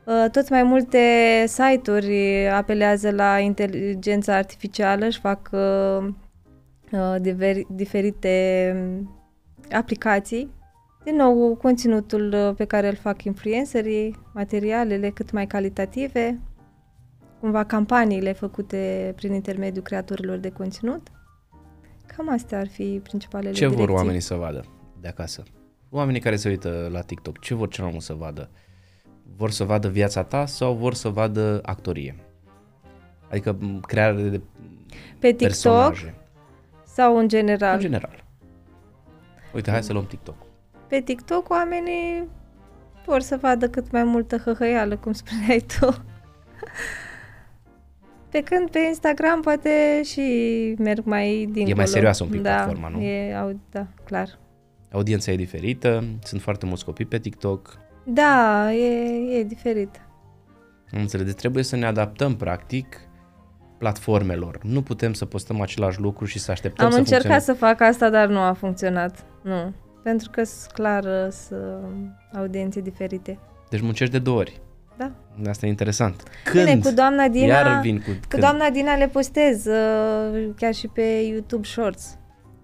S1: Uh, Tot mai multe site-uri apelează la inteligența artificială și fac uh, uh, diver- diferite um, aplicații. Din nou, conținutul uh, pe care îl fac influencerii, materialele cât mai calitative, cumva campaniile făcute prin intermediul creatorilor de conținut. Cam astea ar fi principalele
S2: Ce vor
S1: direcții.
S2: oamenii să vadă de acasă? Oamenii care se uită la TikTok, ce vor cel mai mult să vadă? Vor să vadă viața ta sau vor să vadă actorie? Adică m, creare de
S1: Pe TikTok
S2: personaje.
S1: sau în general?
S2: În general. Uite, hai să luăm TikTok.
S1: Pe TikTok oamenii vor să vadă cât mai multă hăhăială, cum spuneai tu. Pe când pe Instagram poate și merg mai dincolo.
S2: mai serioasă un pic
S1: da,
S2: platforma, nu?
S1: E, au, da, clar.
S2: Audiența e diferită, sunt foarte mulți copii pe TikTok.
S1: Da, e, e diferit.
S2: Am înțeles, deci trebuie să ne adaptăm practic platformelor. Nu putem să postăm același lucru și să așteptăm
S1: Am
S2: să
S1: încercat
S2: funcționeze.
S1: să fac asta, dar nu a funcționat. Nu. Pentru că sunt clar uh, să audiențe diferite.
S2: Deci muncești de două ori.
S1: Da.
S2: Asta e interesant. Când?
S1: Bine, cu doamna Dina...
S2: Iar vin cu...
S1: Cu doamna Dina le postez, uh, chiar și pe YouTube Shorts.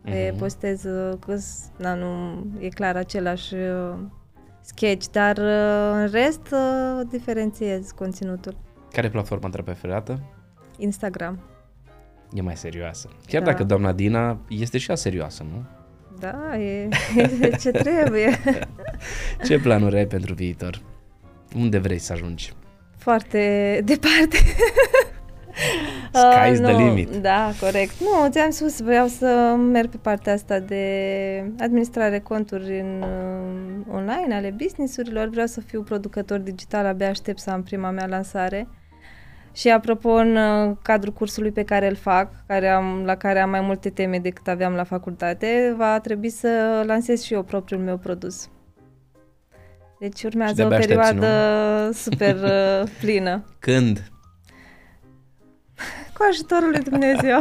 S1: Le
S2: Mhm.
S1: postez, uh, că s- na, nu e clar același uh, sketch, dar uh, în rest uh, diferențiez conținutul.
S2: Care e platforma ta preferată?
S1: Instagram.
S2: E mai serioasă. Chiar
S1: Da.
S2: dacă doamna Dina este și ea serioasă, nu?
S1: Da, e, e ce trebuie.
S2: Ce planuri ai pentru viitor? Unde vrei să ajungi?
S1: Foarte departe.
S2: Sky's
S1: Uh,
S2: the
S1: nu,
S2: limit.
S1: Da, corect. Nu, ți-am spus, vreau să merg pe partea asta de administrare conturi în uh, online ale businessurilor. Vreau să fiu producător digital, abia aștept să am prima mea lansare. Și apropo, în uh, cadrul cursului pe care îl fac, care am, la care am mai multe teme decât aveam la facultate, va trebui să lansez și eu propriul meu produs. Deci urmează o
S2: de-abia aștepți,
S1: perioadă super uh, plină.
S2: Când?
S1: Cu ajutorul lui Dumnezeu.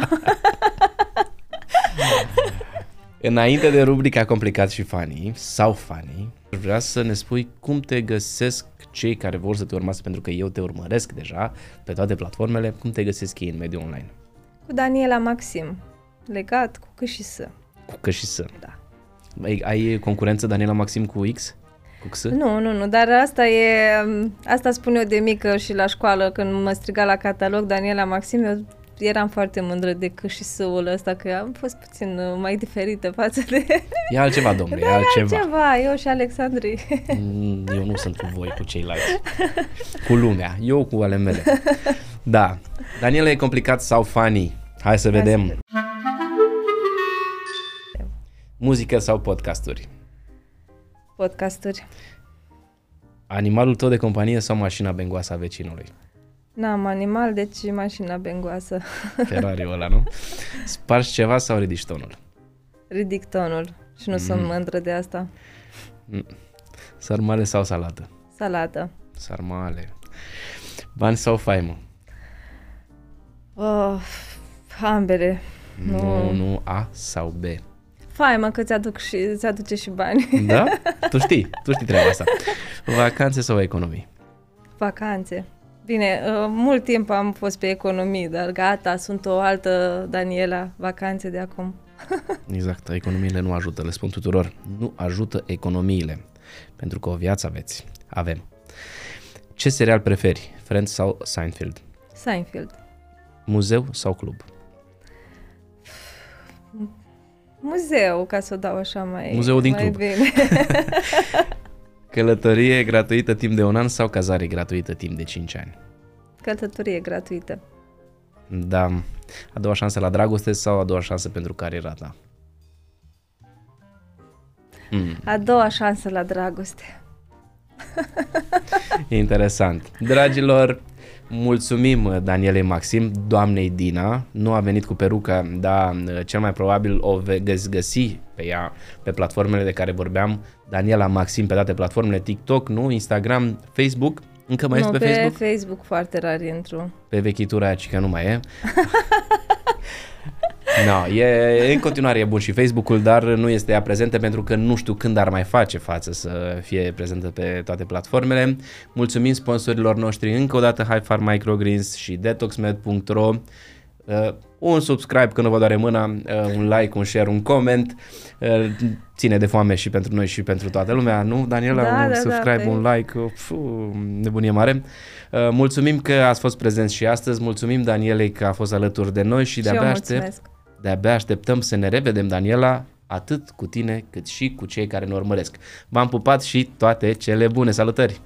S2: Înainte de rubrica Complicat și Funny sau Funny, vreau să ne spui cum te găsesc cei care vor să te urmeze, pentru că eu te urmăresc deja pe toate platformele, cum te găsesc ei în mediul online.
S1: Cu Daniela Maxim, legat cu C și S.
S2: Cu că și să.
S1: Da.
S2: Ai, ai concurență Daniela Maxim cu X? Cu X?
S1: Nu, nu, nu, dar asta e, asta spun eu de mică și la școală când mă striga la catalog Daniela Maxim, eu eram foarte mândră de că și săul ăsta, că am fost puțin uh, mai diferită față de...
S2: E altceva, domnule,
S1: Da,
S2: e altceva.
S1: altceva, eu și Alexandri.
S2: Mm, Eu nu sunt cu voi, cu ceilalți. Cu lumea. Eu cu ale mele. Da. Daniela, e complicat sau funny? Hai să vedem.
S1: vedem.
S2: Muzică sau podcasturi?
S1: Podcasturi.
S2: Animalul tău de companie sau mașina bengoasă a vecinului?
S1: N-am animal, deci mașina bengoasă.
S2: Ferrari ăla, nu? Spargi ceva sau ridici tonul?
S1: Ridic tonul și nu
S2: Mm.
S1: sunt mândră de asta.
S2: Sarmale sau salată?
S1: Salată.
S2: Sarmale. Bani sau faimă?
S1: Oh, ambele.
S2: Nu, nu, A sau B.
S1: Faimă că ți-aduc și, ți-aduce și bani.
S2: Da? Tu știi, tu știi treaba asta. Vacanțe sau economii?
S1: Vacanțe. Bine, uh, mult timp am fost pe economii, dar gata, sunt o altă Daniela, vacanțe de acum.
S2: Exact, economiile nu ajută, le spun tuturor. Nu ajută economiile, pentru că o viață aveți. Avem. Ce serial preferi? Friends sau Seinfeld?
S1: Seinfeld.
S2: Muzeu sau club?
S1: Muzeu, ca să o dau așa mai,
S2: Muzeul din
S1: mai
S2: club.
S1: bine.
S2: Călătorie gratuită timp de un an sau cazare gratuită timp de 5 ani?
S1: Călătorie gratuită.
S2: Da. A doua șansă la dragoste sau a doua șansă pentru cariera ta? Hmm.
S1: A doua șansă la dragoste.
S2: E interesant. Dragilor, mulțumim Danielei Maxim, doamnei Dina. Nu a venit cu peruca, dar cel mai probabil o veți găsi pe ea, pe platformele de care vorbeam. Daniela Maxim pe toate platformele, TikTok, nu, Instagram, Facebook. Încă mai
S1: nu,
S2: este pe,
S1: pe
S2: Facebook?
S1: Facebook foarte rar intru.
S2: Pe vechitura aia, ci că nu mai e. No, e, în continuare e bun și Facebook-ul, dar nu este ea prezentă pentru că nu știu când ar mai face față să fie prezentă pe toate platformele. Mulțumim sponsorilor noștri încă o dată High Farm Microgreens și detoxmed.ro Uh, un subscribe când nu vă doare mâna, uh, un like, un share, un comment. Uh, ține de foame și pentru noi și pentru toată lumea, nu, Daniela?
S1: Da,
S2: un
S1: da, da,
S2: subscribe,
S1: pe-
S2: un like, uh, pfu, nebunie mare. Uh, mulțumim că ați fost prezenți și astăzi, mulțumim Danielei că a fost alături de noi și
S1: Și eu
S2: de-abia, aștept,
S1: mulțumesc.
S2: de-abia așteptăm să ne revedem, Daniela, atât cu tine cât și cu cei care ne urmăresc. V-am pupat și toate cele bune, salutări!